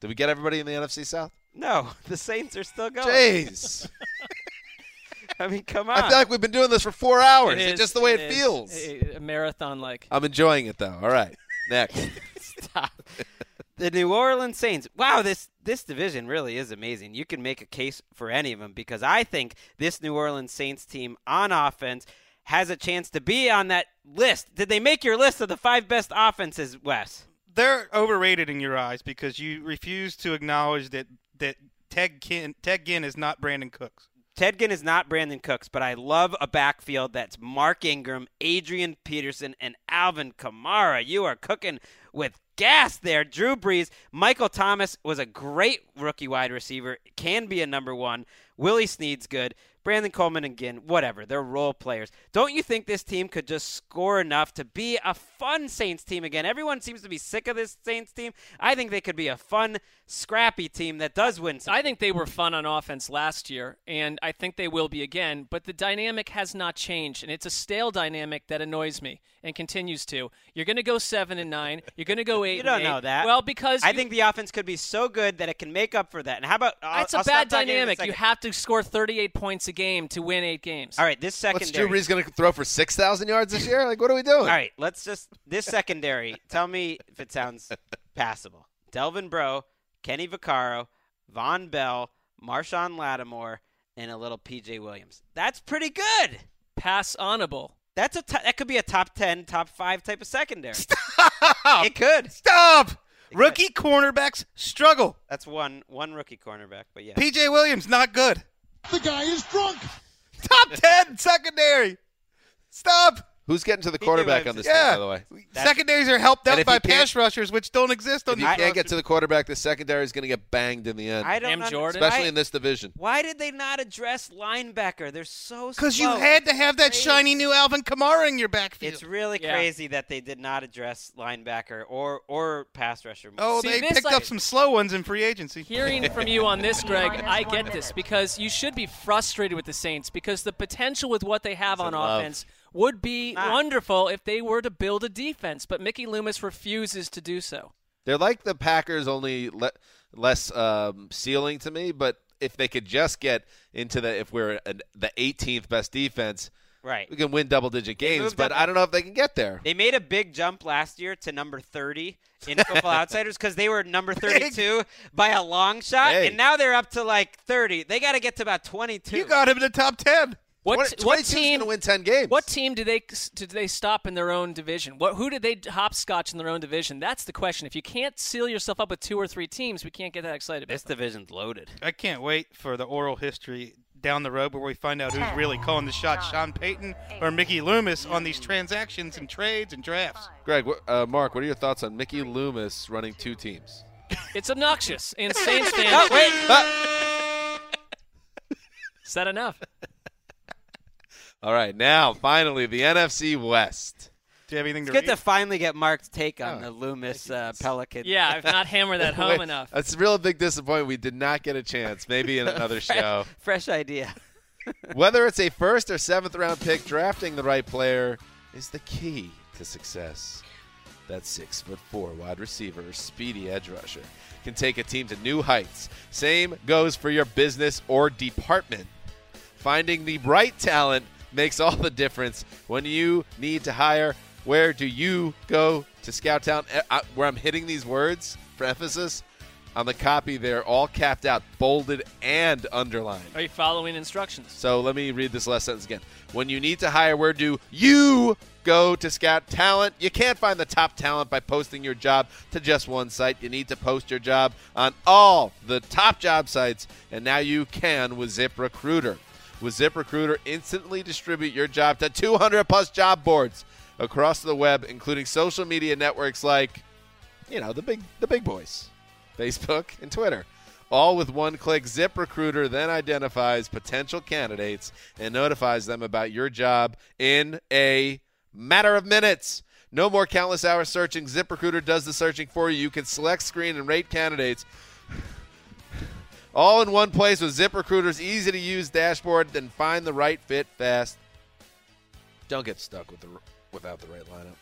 Did we get everybody in the NFC South? No, the Saints are still going. Jeez. I mean, come on. I feel like we've been doing this for four hours. It it's just the way it feels. A, a marathon like. I'm enjoying it though. All right. Next. Stop. The New Orleans Saints. Wow, this this division really is amazing. You can make a case for any of them because I think this New Orleans Saints team on offense has a chance to be on that list. Did they make your list of the five best offenses, Wes? They're overrated in your eyes because you refuse to acknowledge that that Ted Ginn, Ted Ginn is not Brandin Cooks. Ted Ginn is not Brandin Cooks, but I love a backfield that's Mark Ingram, Adrian Peterson, and Alvin Kamara. You are cooking with gas there. Drew Brees, Michael Thomas was a great rookie wide receiver, can be a number one. Willie Snead's good. Brandon Coleman Ginn, whatever. They're role players. Don't you think this team could just score enough to be a fun Saints team again? Everyone seems to be sick of this Saints team. I think they could be a fun, scrappy team that does win some. I think they were fun on offense last year, and I think they will be again. But the dynamic has not changed, and it's a stale dynamic that annoys me and continues to. You're going to go seven and nine. You're going to go eight. You don't and eight. know that. Well, because I you- think the offense could be so good that it can make up for that. And how about I'll, that's a I'll stop bad talking in a dynamic. You have to score 38 points a game to win eight games. All right, this secondary. What's secondary. Drew Brees going to throw for six thousand yards this year? Like, what are we doing? All right, let's just this secondary. tell me if it sounds passable. Delvin Breaux, Kenny Vaccaro, Vonn Bell, Marshon Lattimore, and a little PJ Williams. That's pretty good. Pass onable. That's a t- that could be a top ten, top five type of secondary. Stop. It could. Stop. Rookie cornerbacks struggle. That's one one rookie cornerback, but yeah. PJ Williams not good. The guy is drunk. Top ten secondary. Stop. Who's getting to the quarterback on this Yeah. team, by the way? That's- Secondaries are helped And out if by you can't- pass rushers, which don't exist on If you these can't get to the quarterback, the secondary is going to get banged in the end, I don't Cam under- Jordan? especially why, in this division. Why did they not address linebacker? They're so Because you slow. had to have that crazy. shiny new Alvin Kamara in your backfield. It's really Yeah. crazy that they did not address linebacker or or pass rusher. oh, See, they this, picked like- up some slow ones in free agency. Hearing from you on this, Gregg, I get this because you should be frustrated with the Saints because the potential with what they have It's on in love. offense would be Not. wonderful if they were to build a defense, but Mickey Loomis refuses to do so. They're like the Packers, only le- less um, ceiling to me. But if they could just get into the, if we're an, the 18th best defense, right. we can win double digit games. But up- I don't know if they can get there. They made a big jump last year to number 30 in Football Outsiders because they were number 32 by a long shot, Hey. and now they're up to like 30. They got to get to about 22. You got him in the top ten. What, what team? going to win 10 games. What team did they did they stop in their own division? What who did they hopscotch in their own division? That's the question. If you can't seal yourself up with two or three teams, we can't get that excited. this About them. division's loaded. I can't wait for the oral history down the road where we find out who's really calling the shots—Sean Payton or Mickey Loomis on these transactions and trades and drafts. Gregg, uh, Marc, what are your thoughts on Mickey Loomis running two teams? It's obnoxious, Insane Saints fans. Oh, wait. Ah! Said enough. All right, now finally the NFC West. Do you have anything It's to good read? to finally get Marc's take on Oh, the Loomis uh, Pelican. Yeah, I've not hammered that home Wait, enough. That's a real big disappointment. We did not get a chance. Maybe in another show. Fresh idea. Whether it's a first or seventh round pick, drafting the right player is the key to success. That six foot four wide receiver, or speedy edge rusher, can take a team to new heights. Same goes for your business or department. Finding the right talent makes all the difference when you need to hire. Where do you go to scout talent? Uh, uh, Where I'm hitting these words for emphasis on the copy, they're all capped out, bolded, and underlined. Are you following instructions? So let me read this last sentence again. When you need to hire, where do you go to scout talent? You can't find the top talent by posting your job to just one site. You need to post your job on all the top job sites, and now you can with ZipRecruiter. With ZipRecruiter, instantly distribute your job to 200 plus job boards across the web, including social media networks like, you know, the big the big boys, Facebook and Twitter. All with one click, ZipRecruiter then identifies potential candidates and notifies them about your job in a matter of minutes. No more countless hours searching. ZipRecruiter does the searching for you. You can select, screen, and rate candidates all in one place with ZipRecruiter's easy to use dashboard. Then find the right fit fast. Don't get stuck with the without the right lineup.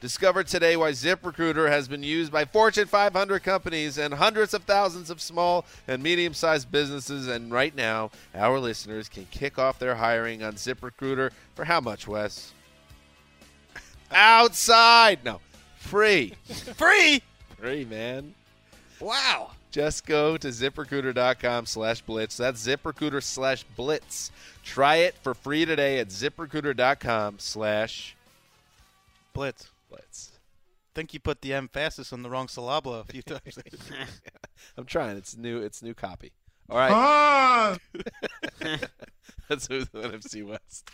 Discover today why ZipRecruiter has been used by Fortune 500 companies and hundreds of thousands of small and medium sized businesses. And right now, our listeners can kick off their hiring on ZipRecruiter for how much, Wes? Outside! No, free. Free. Free, man. Wow. Just go to ziprecruiter.com slash blitz. That's ziprecruiter slash blitz. Try it for free today at ziprecruiter.com slash Blitz. blitz. think you put the emphasis on the wrong syllable a few times. I'm trying. It's new. It's new copy. All right. Ah! That's who's the NFC West.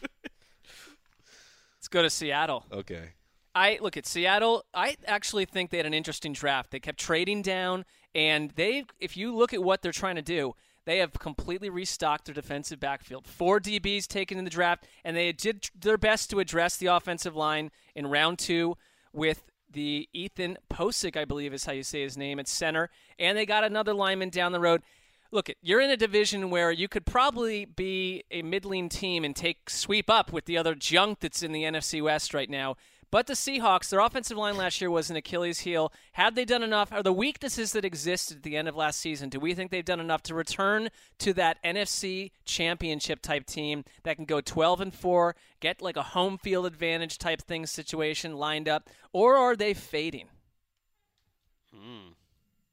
Let's go to Seattle. Okay. I look at Seattle. I actually think they had an interesting draft. They kept trading down, and they, if you look at what they're trying to do, they have completely restocked their defensive backfield. Four DBs taken in the draft, and they did their best to address the offensive line in round two with the Ethan Pocic, I believe is how you say his name, at center, and they got another lineman down the road. Look, you're in a division where you could probably be a middling team and take sweep up with the other junk that's in the NFC West right now. But the Seahawks, their offensive line last year was an Achilles heel. Had they done enough? Are the weaknesses that existed at the end of last season? Do we think they've done enough to return to that NFC Championship type team that can go 12 and four, get like a home field advantage type thing situation lined up, or are they fading? Hmm.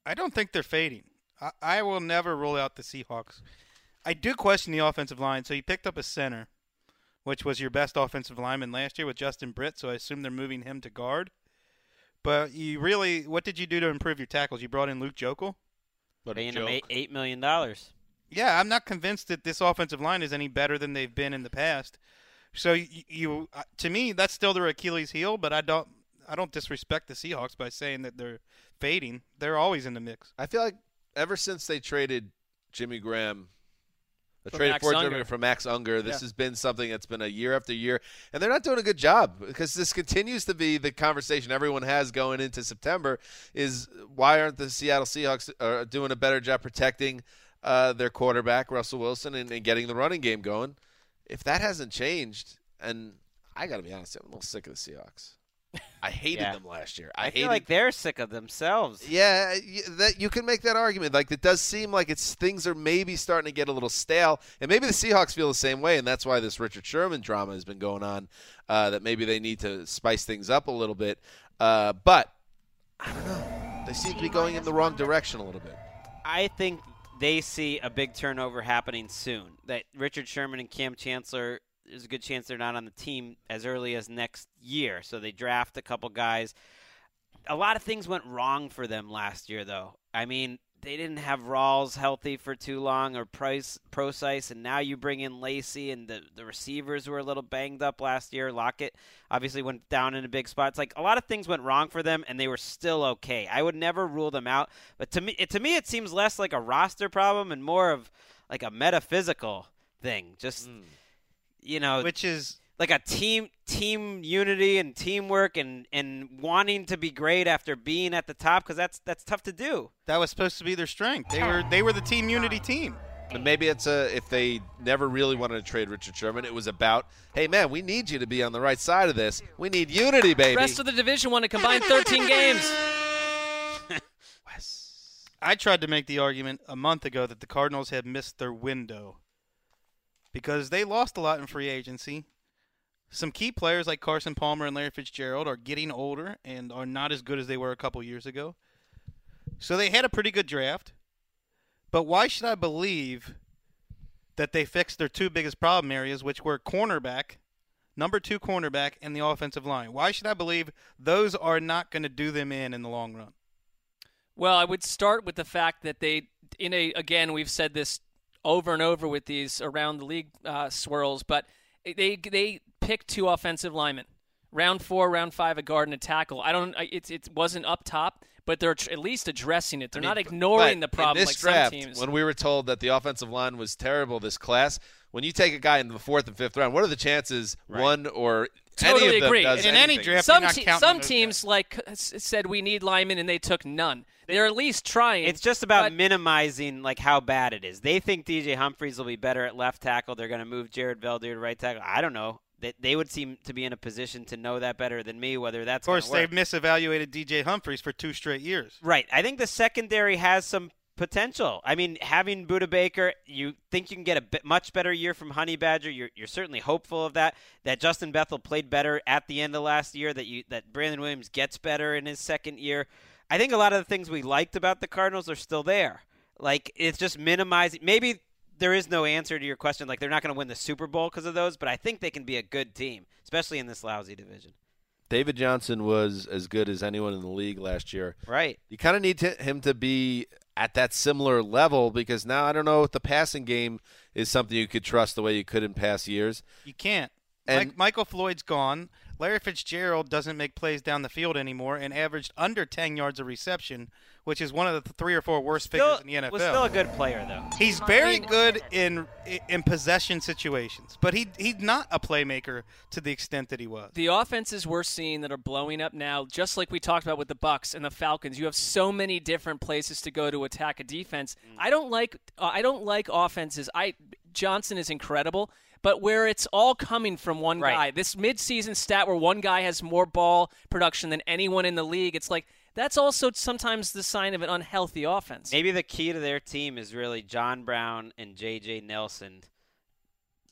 I don't think they're fading. I, I will never rule out the Seahawks. I do question the offensive line. So you picked up a center which was your best offensive lineman last year with Justin Britt. So I assume they're moving him to guard. But you really, what did you do to improve your tackles? You brought in Luke Joeckel. What a Paying him eight, eight million dollars. Yeah, I'm not convinced that this offensive line is any better than they've been in the past. So you, you uh, to me, that's still their Achilles heel. But I don't, I don't disrespect the Seahawks by saying that they're fading. They're always in the mix. I feel like ever since they traded Jimmy Graham, the trade for Unger. For Max Unger, this Yeah. has been something that's been a year after year, and they're not doing a good job because this continues to be the conversation everyone has going into September: is why aren't the Seattle Seahawks uh, doing a better job protecting uh, their quarterback Russell Wilson and, and getting the running game going? If that hasn't changed, and I got to be honest, I'm a little sick of the Seahawks. I hated Yeah. them last year. I, I, feel like they're sick of themselves. yeah, that you can make that argument. Like it does seem like it's things are maybe starting to get a little stale, and maybe the Seahawks feel the same way, and that's why this Richard Sherman drama has been going on. Uh, that maybe they need to spice things up a little bit. Uh, but I don't know. They seem to be going in the wrong direction a little bit. I think they see a big turnover happening soon. That Richard Sherman and Kam Chancellor, there's a good chance they're not on the team as early as next year. So they draft a couple guys. A lot of things went wrong for them last year, though. I mean, they didn't have Rawls healthy for too long or Price Prosise, and now you bring in Lacy and the the receivers were a little banged up last year. Lockett obviously went down in a big spot. It's like a lot of things went wrong for them, and they were still okay. I would never rule them out, but to me, it, to me, it seems less like a roster problem and more of like a metaphysical thing. Just hmm. You know, Which is like a team team unity and teamwork and and wanting to be great after being at the top because that's that's tough to do. that was supposed to be their strength. They were they were the team unity team. And maybe it's a if they never really wanted to trade Richard Sherman, it was about, hey man, we need you to be on the right side of this. We need unity, baby. Rest of the division won a combined 13 games. I tried to make the argument a month ago that the Cardinals had missed their window because they lost a lot in free agency. Some key players like Carson Palmer and Larry Fitzgerald are getting older and are not as good as they were a couple years ago. So they had a pretty good draft. But why should I believe that they fixed their two biggest problem areas, which were cornerback, number two cornerback, and the offensive line? Why should I believe those are not going to do them in in the long run? Well, I would start with the fact that they, in a again, we've said this over and over with these around the league uh, swirls, but they they picked two offensive linemen, round four, round five, a guard and a tackle. I don't, I- it it wasn't up top, but they're tr- at least addressing it. They're I mean, not ignoring the problem in like this draft, some teams. When we were told that the offensive line was terrible this class, when you take a guy in the fourth and fifth round, what are the chances one or Totally any of them agree. does In any draft, some you're not te- some those teams like said we need linemen and they took none. They're at least trying. It's just about but- minimizing like how bad it is. They think DJ Humphries will be better at left tackle. They're going to move Jared Veldheer to right tackle. I don't know. They, they would seem to be in a position to know that better than me. Whether that's Of course, work. they've misevaluated DJ Humphries for two straight years. Right. I think the secondary has some potential. I mean, having Budda Baker, you think you can get a bit, much better year from Honey Badger. You're, you're certainly hopeful of that. That Justin Bethel played better at the end of last year. That you that Brandon Williams gets better in his second year. I think a lot of the things we liked about the Cardinals are still there. Like it's just minimizing. Maybe there is no answer to your question. Like they're not going to win the Super Bowl because of those, but I think they can be a good team, especially in this lousy division. David Johnson was as good as anyone in the league last year. Right. You kind of need to, him to be at that similar level because now I don't know if the passing game is something you could trust the way you could in past years. You can't. And- Mike, Michael Floyd's gone. Larry Fitzgerald doesn't make plays down the field anymore and averaged under 10 yards of reception, which is one of the three or four worst Still, figures in the NFL. was still a good player though. He's very good in in possession situations, but he he's not a playmaker to the extent that he was. the offenses we're seeing that are blowing up now, just like we talked about with the Bucs and the Falcons, you have so many different places to go to attack a defense. I don't like uh, I don't like offenses. I Johnson is incredible, but where it's all coming from one Right. guy. This midseason stat where one guy has more ball production than anyone in the league, it's like that's also sometimes the sign of an unhealthy offense. Maybe the key to their team is really John Brown and J.J. Nelson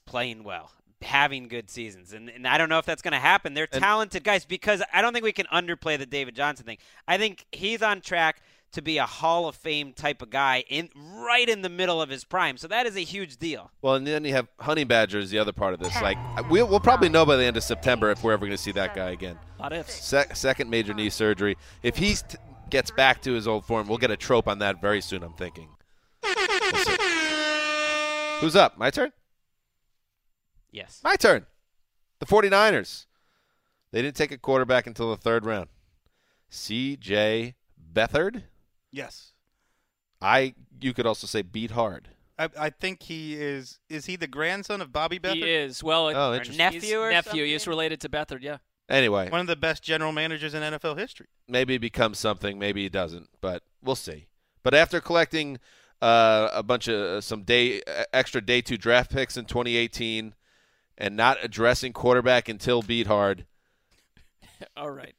playing well, having good seasons. And, and I don't know if that's going to happen. They're And- talented guys because I don't think we can underplay the David Johnson thing. I think he's on track to be a Hall of Fame type of guy in right in the middle of his prime. So that is a huge deal. Well, and then you have Honey Badger is the other part of this. Like we'll, we'll probably know by the end of September if we're ever going to see that guy again. A lot of ifs. Sec- second major knee surgery. If he t- gets back to his old form, we'll get a trope on that very soon. I'm thinking. We'll. Who's up? My turn. Yes. My turn. The 49ers. They didn't take a quarterback until the third round. C.J. Beathard. Yes. I. You could also say beat hard. I, I think he is. Is he the grandson of Bobby Beathard? He is. Well, Oh, Or interesting. nephew he's or nephew. He's related to Beathard. Yeah. Anyway, One of the best general managers in NFL history. maybe he becomes something, maybe he doesn't, but we'll see. But after collecting uh, a bunch of uh, some day uh, extra day two draft picks in 2018 and not addressing quarterback until beat hard, All right.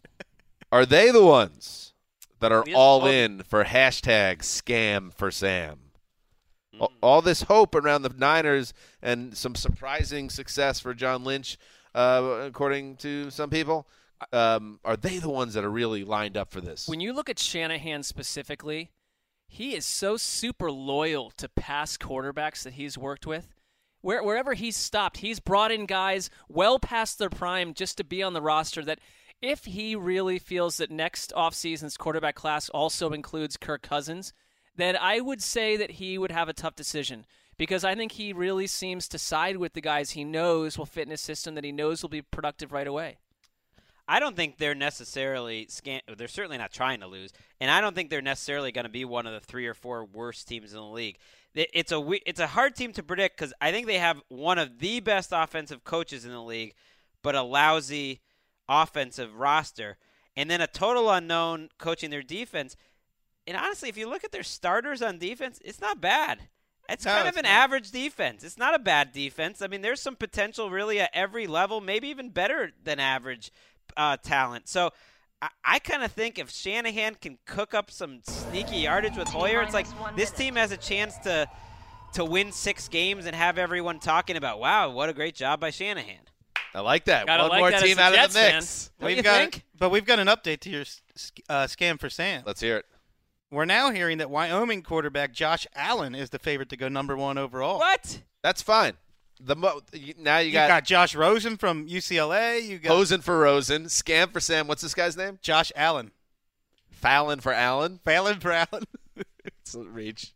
are they the ones that are all in for hashtag scam for Sam? All- All this hope around the Niners and some surprising success for John Lynch, uh, according to some people. Um, are they the ones that are really lined up for this? When you look at Shanahan specifically, he is so super loyal to past quarterbacks that he's worked with. Where, wherever he's stopped, he's brought in guys well past their prime just to be on the roster. That if he really feels that next offseason's quarterback class also includes Kirk Cousins, then I would say that he would have a tough decision because I think he really seems to side with the guys he knows will fit in his system that he knows will be productive right away. I don't think they're necessarily scan. They're certainly not trying to lose, and I don't think they're necessarily going to be one of the three or four worst teams in the league. It's a we- it's a hard team to predict because I think they have one of the best offensive coaches in the league, but a lousy offensive roster, and then a total unknown coaching their defense. And honestly, if you look at their starters on defense, it's not bad. It's No, kind of it's an not. average defense. It's not a bad defense. I mean, there's some potential really at every level, maybe even better than average uh, talent. So I, I kind of think if Shanahan can cook up some sneaky yardage with Hoyer, it's like this team has a chance to to win six games and have everyone talking about, wow, what a great job by Shanahan. I like that. Gotta One like more that team a out Jets of the mix. We've you got, think? But we've got an update to your s- s- uh, scam for Sam. Let's hear it. We're now hearing that Wyoming quarterback Josh Allen is the favorite to go number one overall. What? That's fine. The mo- now you You got, got, Josh Rosen from UCLA. You got Hosen for Rosen, Scam for Sam. What's this guy's name? Josh Allen. Fallon for Allen. Phelan for Allen. It's a reach.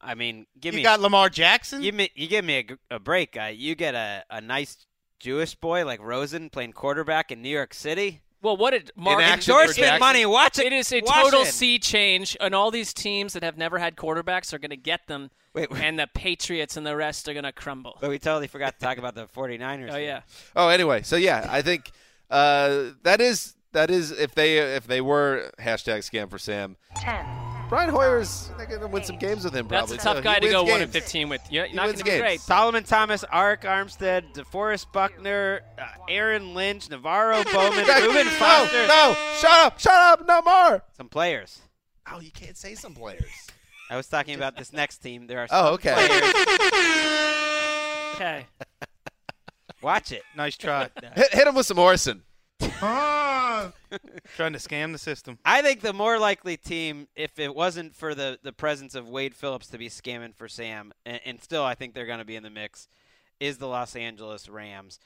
I mean, give you me got Lamar Jackson. you, me, you give me a, a break. Uh, you get a, a nice Jewish boy like Rosen playing quarterback in New York City. Well, what did Mark action for Endorsement Jackson. money. Watch it. It is a total it. sea change, and all these teams that have never had quarterbacks are going to get them, Wait, wait. and the Patriots and the rest are going to crumble. But we totally forgot to talk about the 49ers. Oh yeah, Oh, anyway, so yeah, I think uh, that is that is if they if they were hashtag Scam for Sam. Ten. Brian Hoyer's they're gonna win some games with him. Probably. that's Probably a tough too. guy He to go wins one and fifteen with. You're He not going to be great. Solomon Thomas, Arik Armstead, DeForest Buckner, uh, Aaron Lynch, NaVorro Bowman, Reuben no, Foster. no, shut up, shut up, no more. Some players. Oh, you can't say some players. I was talking about this next team. There are Oh, some okay. Okay, Watch it. nice try. hit, hit him with some Orson. Trying to scam the system. I think the more likely team, if it wasn't for the, the presence of Wade Phillips to be scamming for Sam, and, and still I think they're going to be in the mix, is the Los Angeles Rams.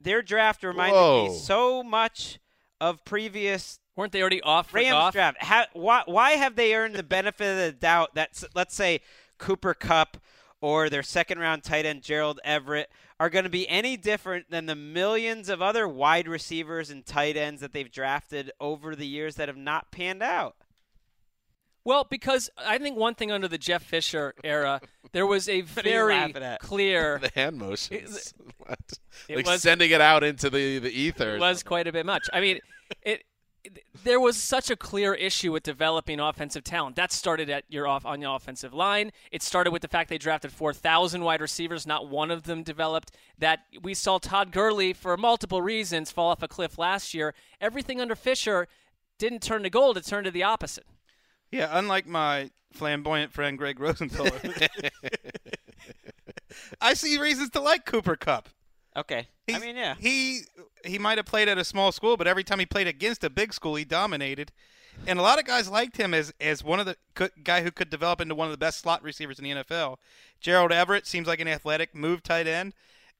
Their draft reminded Whoa. me so much of previous weren't they already off for Rams Goff? draft. How, why, why have they earned the benefit of the doubt that, let's say, Cooper Kupp or their second round tight end Gerald Everett are going to be any different than the millions of other wide receivers and tight ends that they've drafted over the years that have not panned out? Well, because I think one thing under the Jeff Fisher era, there was a What are you very clear. The hand motions. What? It like was- sending it out into the the ether. It was quite a bit much. I mean, it, it- there was such a clear issue with developing offensive talent. That started at your off on your offensive line. It started with the fact they drafted 4,000 wide receivers. Not one of them developed. That we saw Todd Gurley for multiple reasons fall off a cliff last year. Everything under Fisher didn't turn to gold. It turned to the opposite. Yeah, unlike my flamboyant friend Gregg Rosenthal. I see reasons to like Cooper Kupp. Okay. I mean, yeah. He he might have played at a small school, but every time he played against a big school, he dominated. And a lot of guys liked him as as one of the could, guy who could develop into one of the best slot receivers in the NFL. Gerald Everett seems like an athletic move tight end,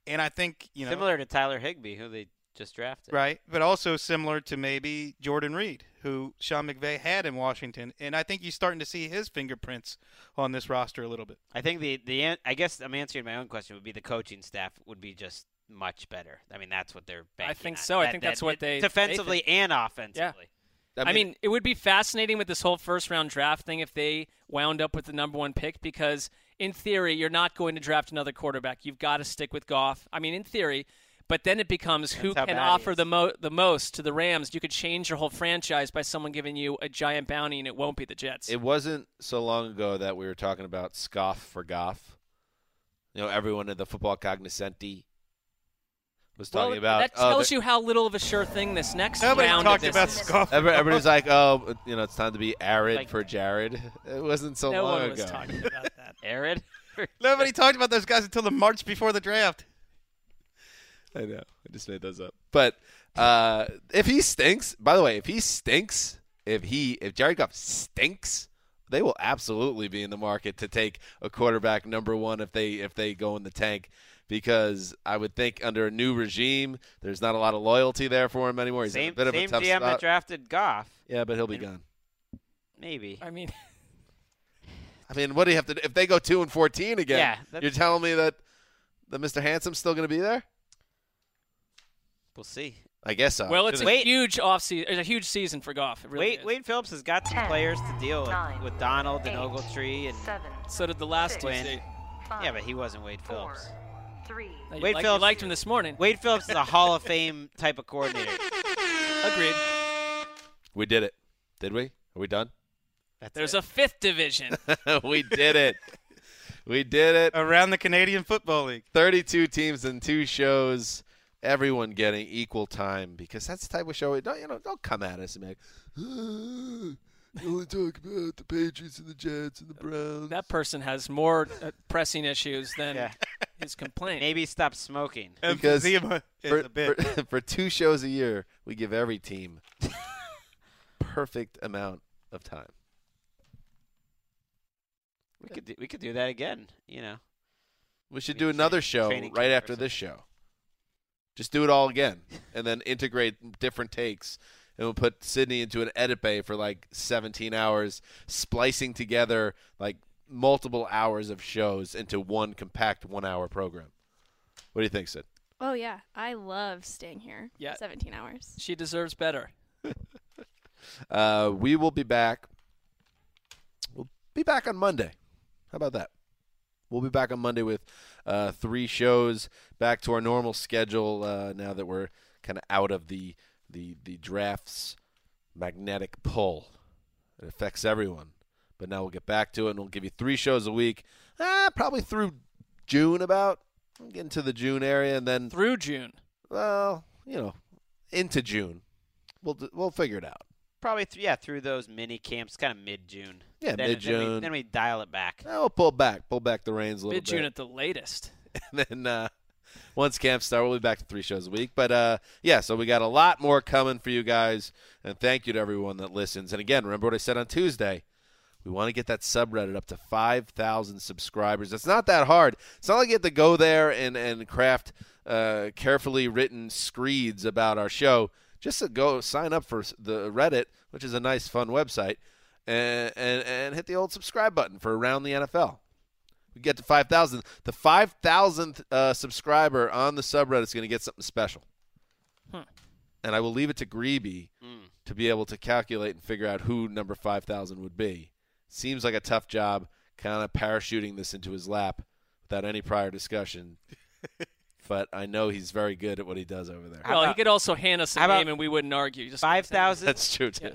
and I think you know Similar to Tyler Higbee, who they just drafted. right, but also similar to maybe Jordan Reed, who Sean McVay had in Washington, and I think you're starting to see his fingerprints on this roster a little bit. I think the the I guess I'm answering my own question would be the coaching staff would be just much better. I mean, that's what they're banking think on. so. I think that- that's what it- they- they defensively and offensively. Yeah. I mean, it would be fascinating with this whole first round draft thing if they wound up with the number one pick because, in theory, you're not going to draft another quarterback. You've got to stick with Goff. I mean, in theory, but then it becomes who can offer the, mo- the most to the Rams. You could change your whole franchise by someone giving you a giant bounty, and it won't be the Jets. It wasn't so long ago that we were talking about scoff for Goff. You know, everyone in the football cognoscenti was well, talking about. that oh, tells they're- you how little of a sure thing this next Nobody round talked of about is. Scoff. Every- Everybody's like, oh, you know, it's time to be arid Like- for Jared. It wasn't so No long one was ago. talking about that. Arid. Nobody talked about those guys until the March before the draft. I know. I just made those up. But uh, if he stinks, by the way, if he stinks, if he if Jared Goff stinks, they will absolutely be in the market to take a quarterback number one if they if they go in the tank. Because I would think under a new regime, there's not a lot of loyalty there for him anymore. He's Same, a bit of a tough GM that drafted Goff. yeah, but he'll be And- gone. Maybe. I mean, I mean, what do you have to do if they go two and fourteen again? Yeah, you're telling me that that Mr. Handsome's still going to be there? We'll see. I guess so. well, it's a Wait. huge off season. It's a huge season for Goff. It really Wade. Wade Phillips has got some Ten, players to deal with, nine, with Donald and Ogletree, and Seven. So did the last two. Win. Five, yeah, but he wasn't Wade four, Phillips. Three. Wade liked- Phillips- liked him this morning. Wade Phillips is a Hall of Fame type of coordinator. Agreed. we did it. Did we? Are we done? That's There's it. a fifth division. we did it. We did it. Around the Canadian Football League. 32 teams and two shows. Everyone getting equal time because that's the type of show. Don't you know? Don't come at us and be like, "Ah, you only talk about the Patriots and the Jets and the Browns. that person has more uh, pressing issues than Yeah. His complaint. Maybe stop smoking. Because Emphysema is for, a bit. for, for two shows a year, we give every team perfect amount of time. We could do, we could do that again. You know. We should We do should another train- show right after this show. Just do it all again, and then integrate different takes, and we'll put Sydney into an edit bay for like 17 hours, splicing together like multiple hours of shows into one compact one-hour program. What do you think, Sid? Oh yeah, I love staying here. Yeah. 17 hours. She deserves better. Uh, we will be back. We'll be back on Monday. How about that? We'll be back on Monday with uh, three shows. Back to our normal schedule uh, now that we're kind of out of the the the drafts magnetic pull. It affects everyone. But now we'll get back to it, and we'll give you three shows a week. Ah, probably through June about. Get into the June area, and then Through June. well, you know, into June. We'll we'll figure it out. Probably th- yeah through those mini camps, kind of mid June. Yeah, then, mid-June. Then we, then we dial it back. Oh, we'll pull back, pull back the reins a little Mid June at the latest. and then uh, once camp start, we'll be back to three shows a week. But uh, yeah, so we got a lot more coming for you guys, and thank you to everyone that listens. And again, remember what I said on Tuesday. We want to get that subreddit up to 5,000 subscribers. It's not that hard. It's not like you have to go there and, and craft uh, carefully written screeds about our show. Just to go sign up for the Reddit, which is a nice, fun website, and, and, and hit the old subscribe button for Around the NFL. We get to 5,000. The 5,000th uh, subscriber on the subreddit is going to get something special. Hmm. And I will leave it to Greeby Mm. to be able to calculate and figure out who number 5,000 would be. Seems like a tough job, kind of parachuting this into his lap without any prior discussion. but I know he's very good at what he does over there. How well, he could also hand us a how name and we wouldn't argue. Just Five thousand. That's true, too.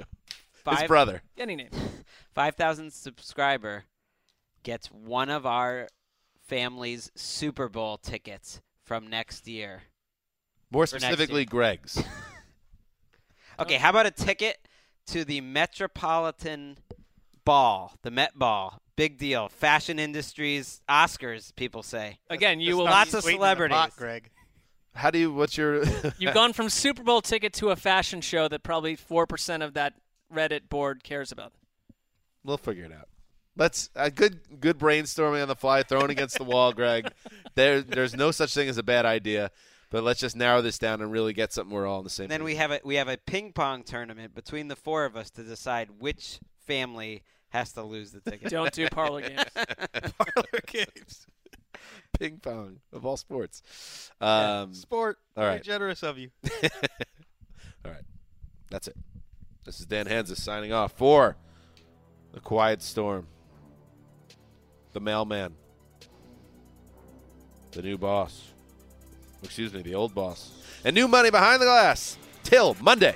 Yeah. His brother. Any name. five thousand subscriber gets one of our family's Super Bowl tickets from next year. More specifically, year. Gregg's. Okay, how about a ticket to the Metropolitan Ball, the Met Ball? Big deal. Fashion industries, Oscars, people say. Again, you That's will. Lots of sweetening the pot, celebrities. Gregg. How do you, what's your. You've gone from Super Bowl ticket to a fashion show that probably four percent of that Reddit board cares about. We'll figure it out. Let's a good good brainstorming on the fly, thrown against the wall, Gregg. There, there's no such thing as a bad idea, but let's just narrow this down and really get something we're all on the same. Then page. we have a we have a ping pong tournament between the four of us to decide which family has to lose the ticket. Don't do parlor games. Parlor games. ping pong of all sports. Yeah, Um, Sport. all Very right. generous of you. all right, that's it. This is Dan Hanzus signing off for the Quiet Storm, the Mailman, the new boss. Excuse me, the old boss, and new money behind the glass. Till Monday.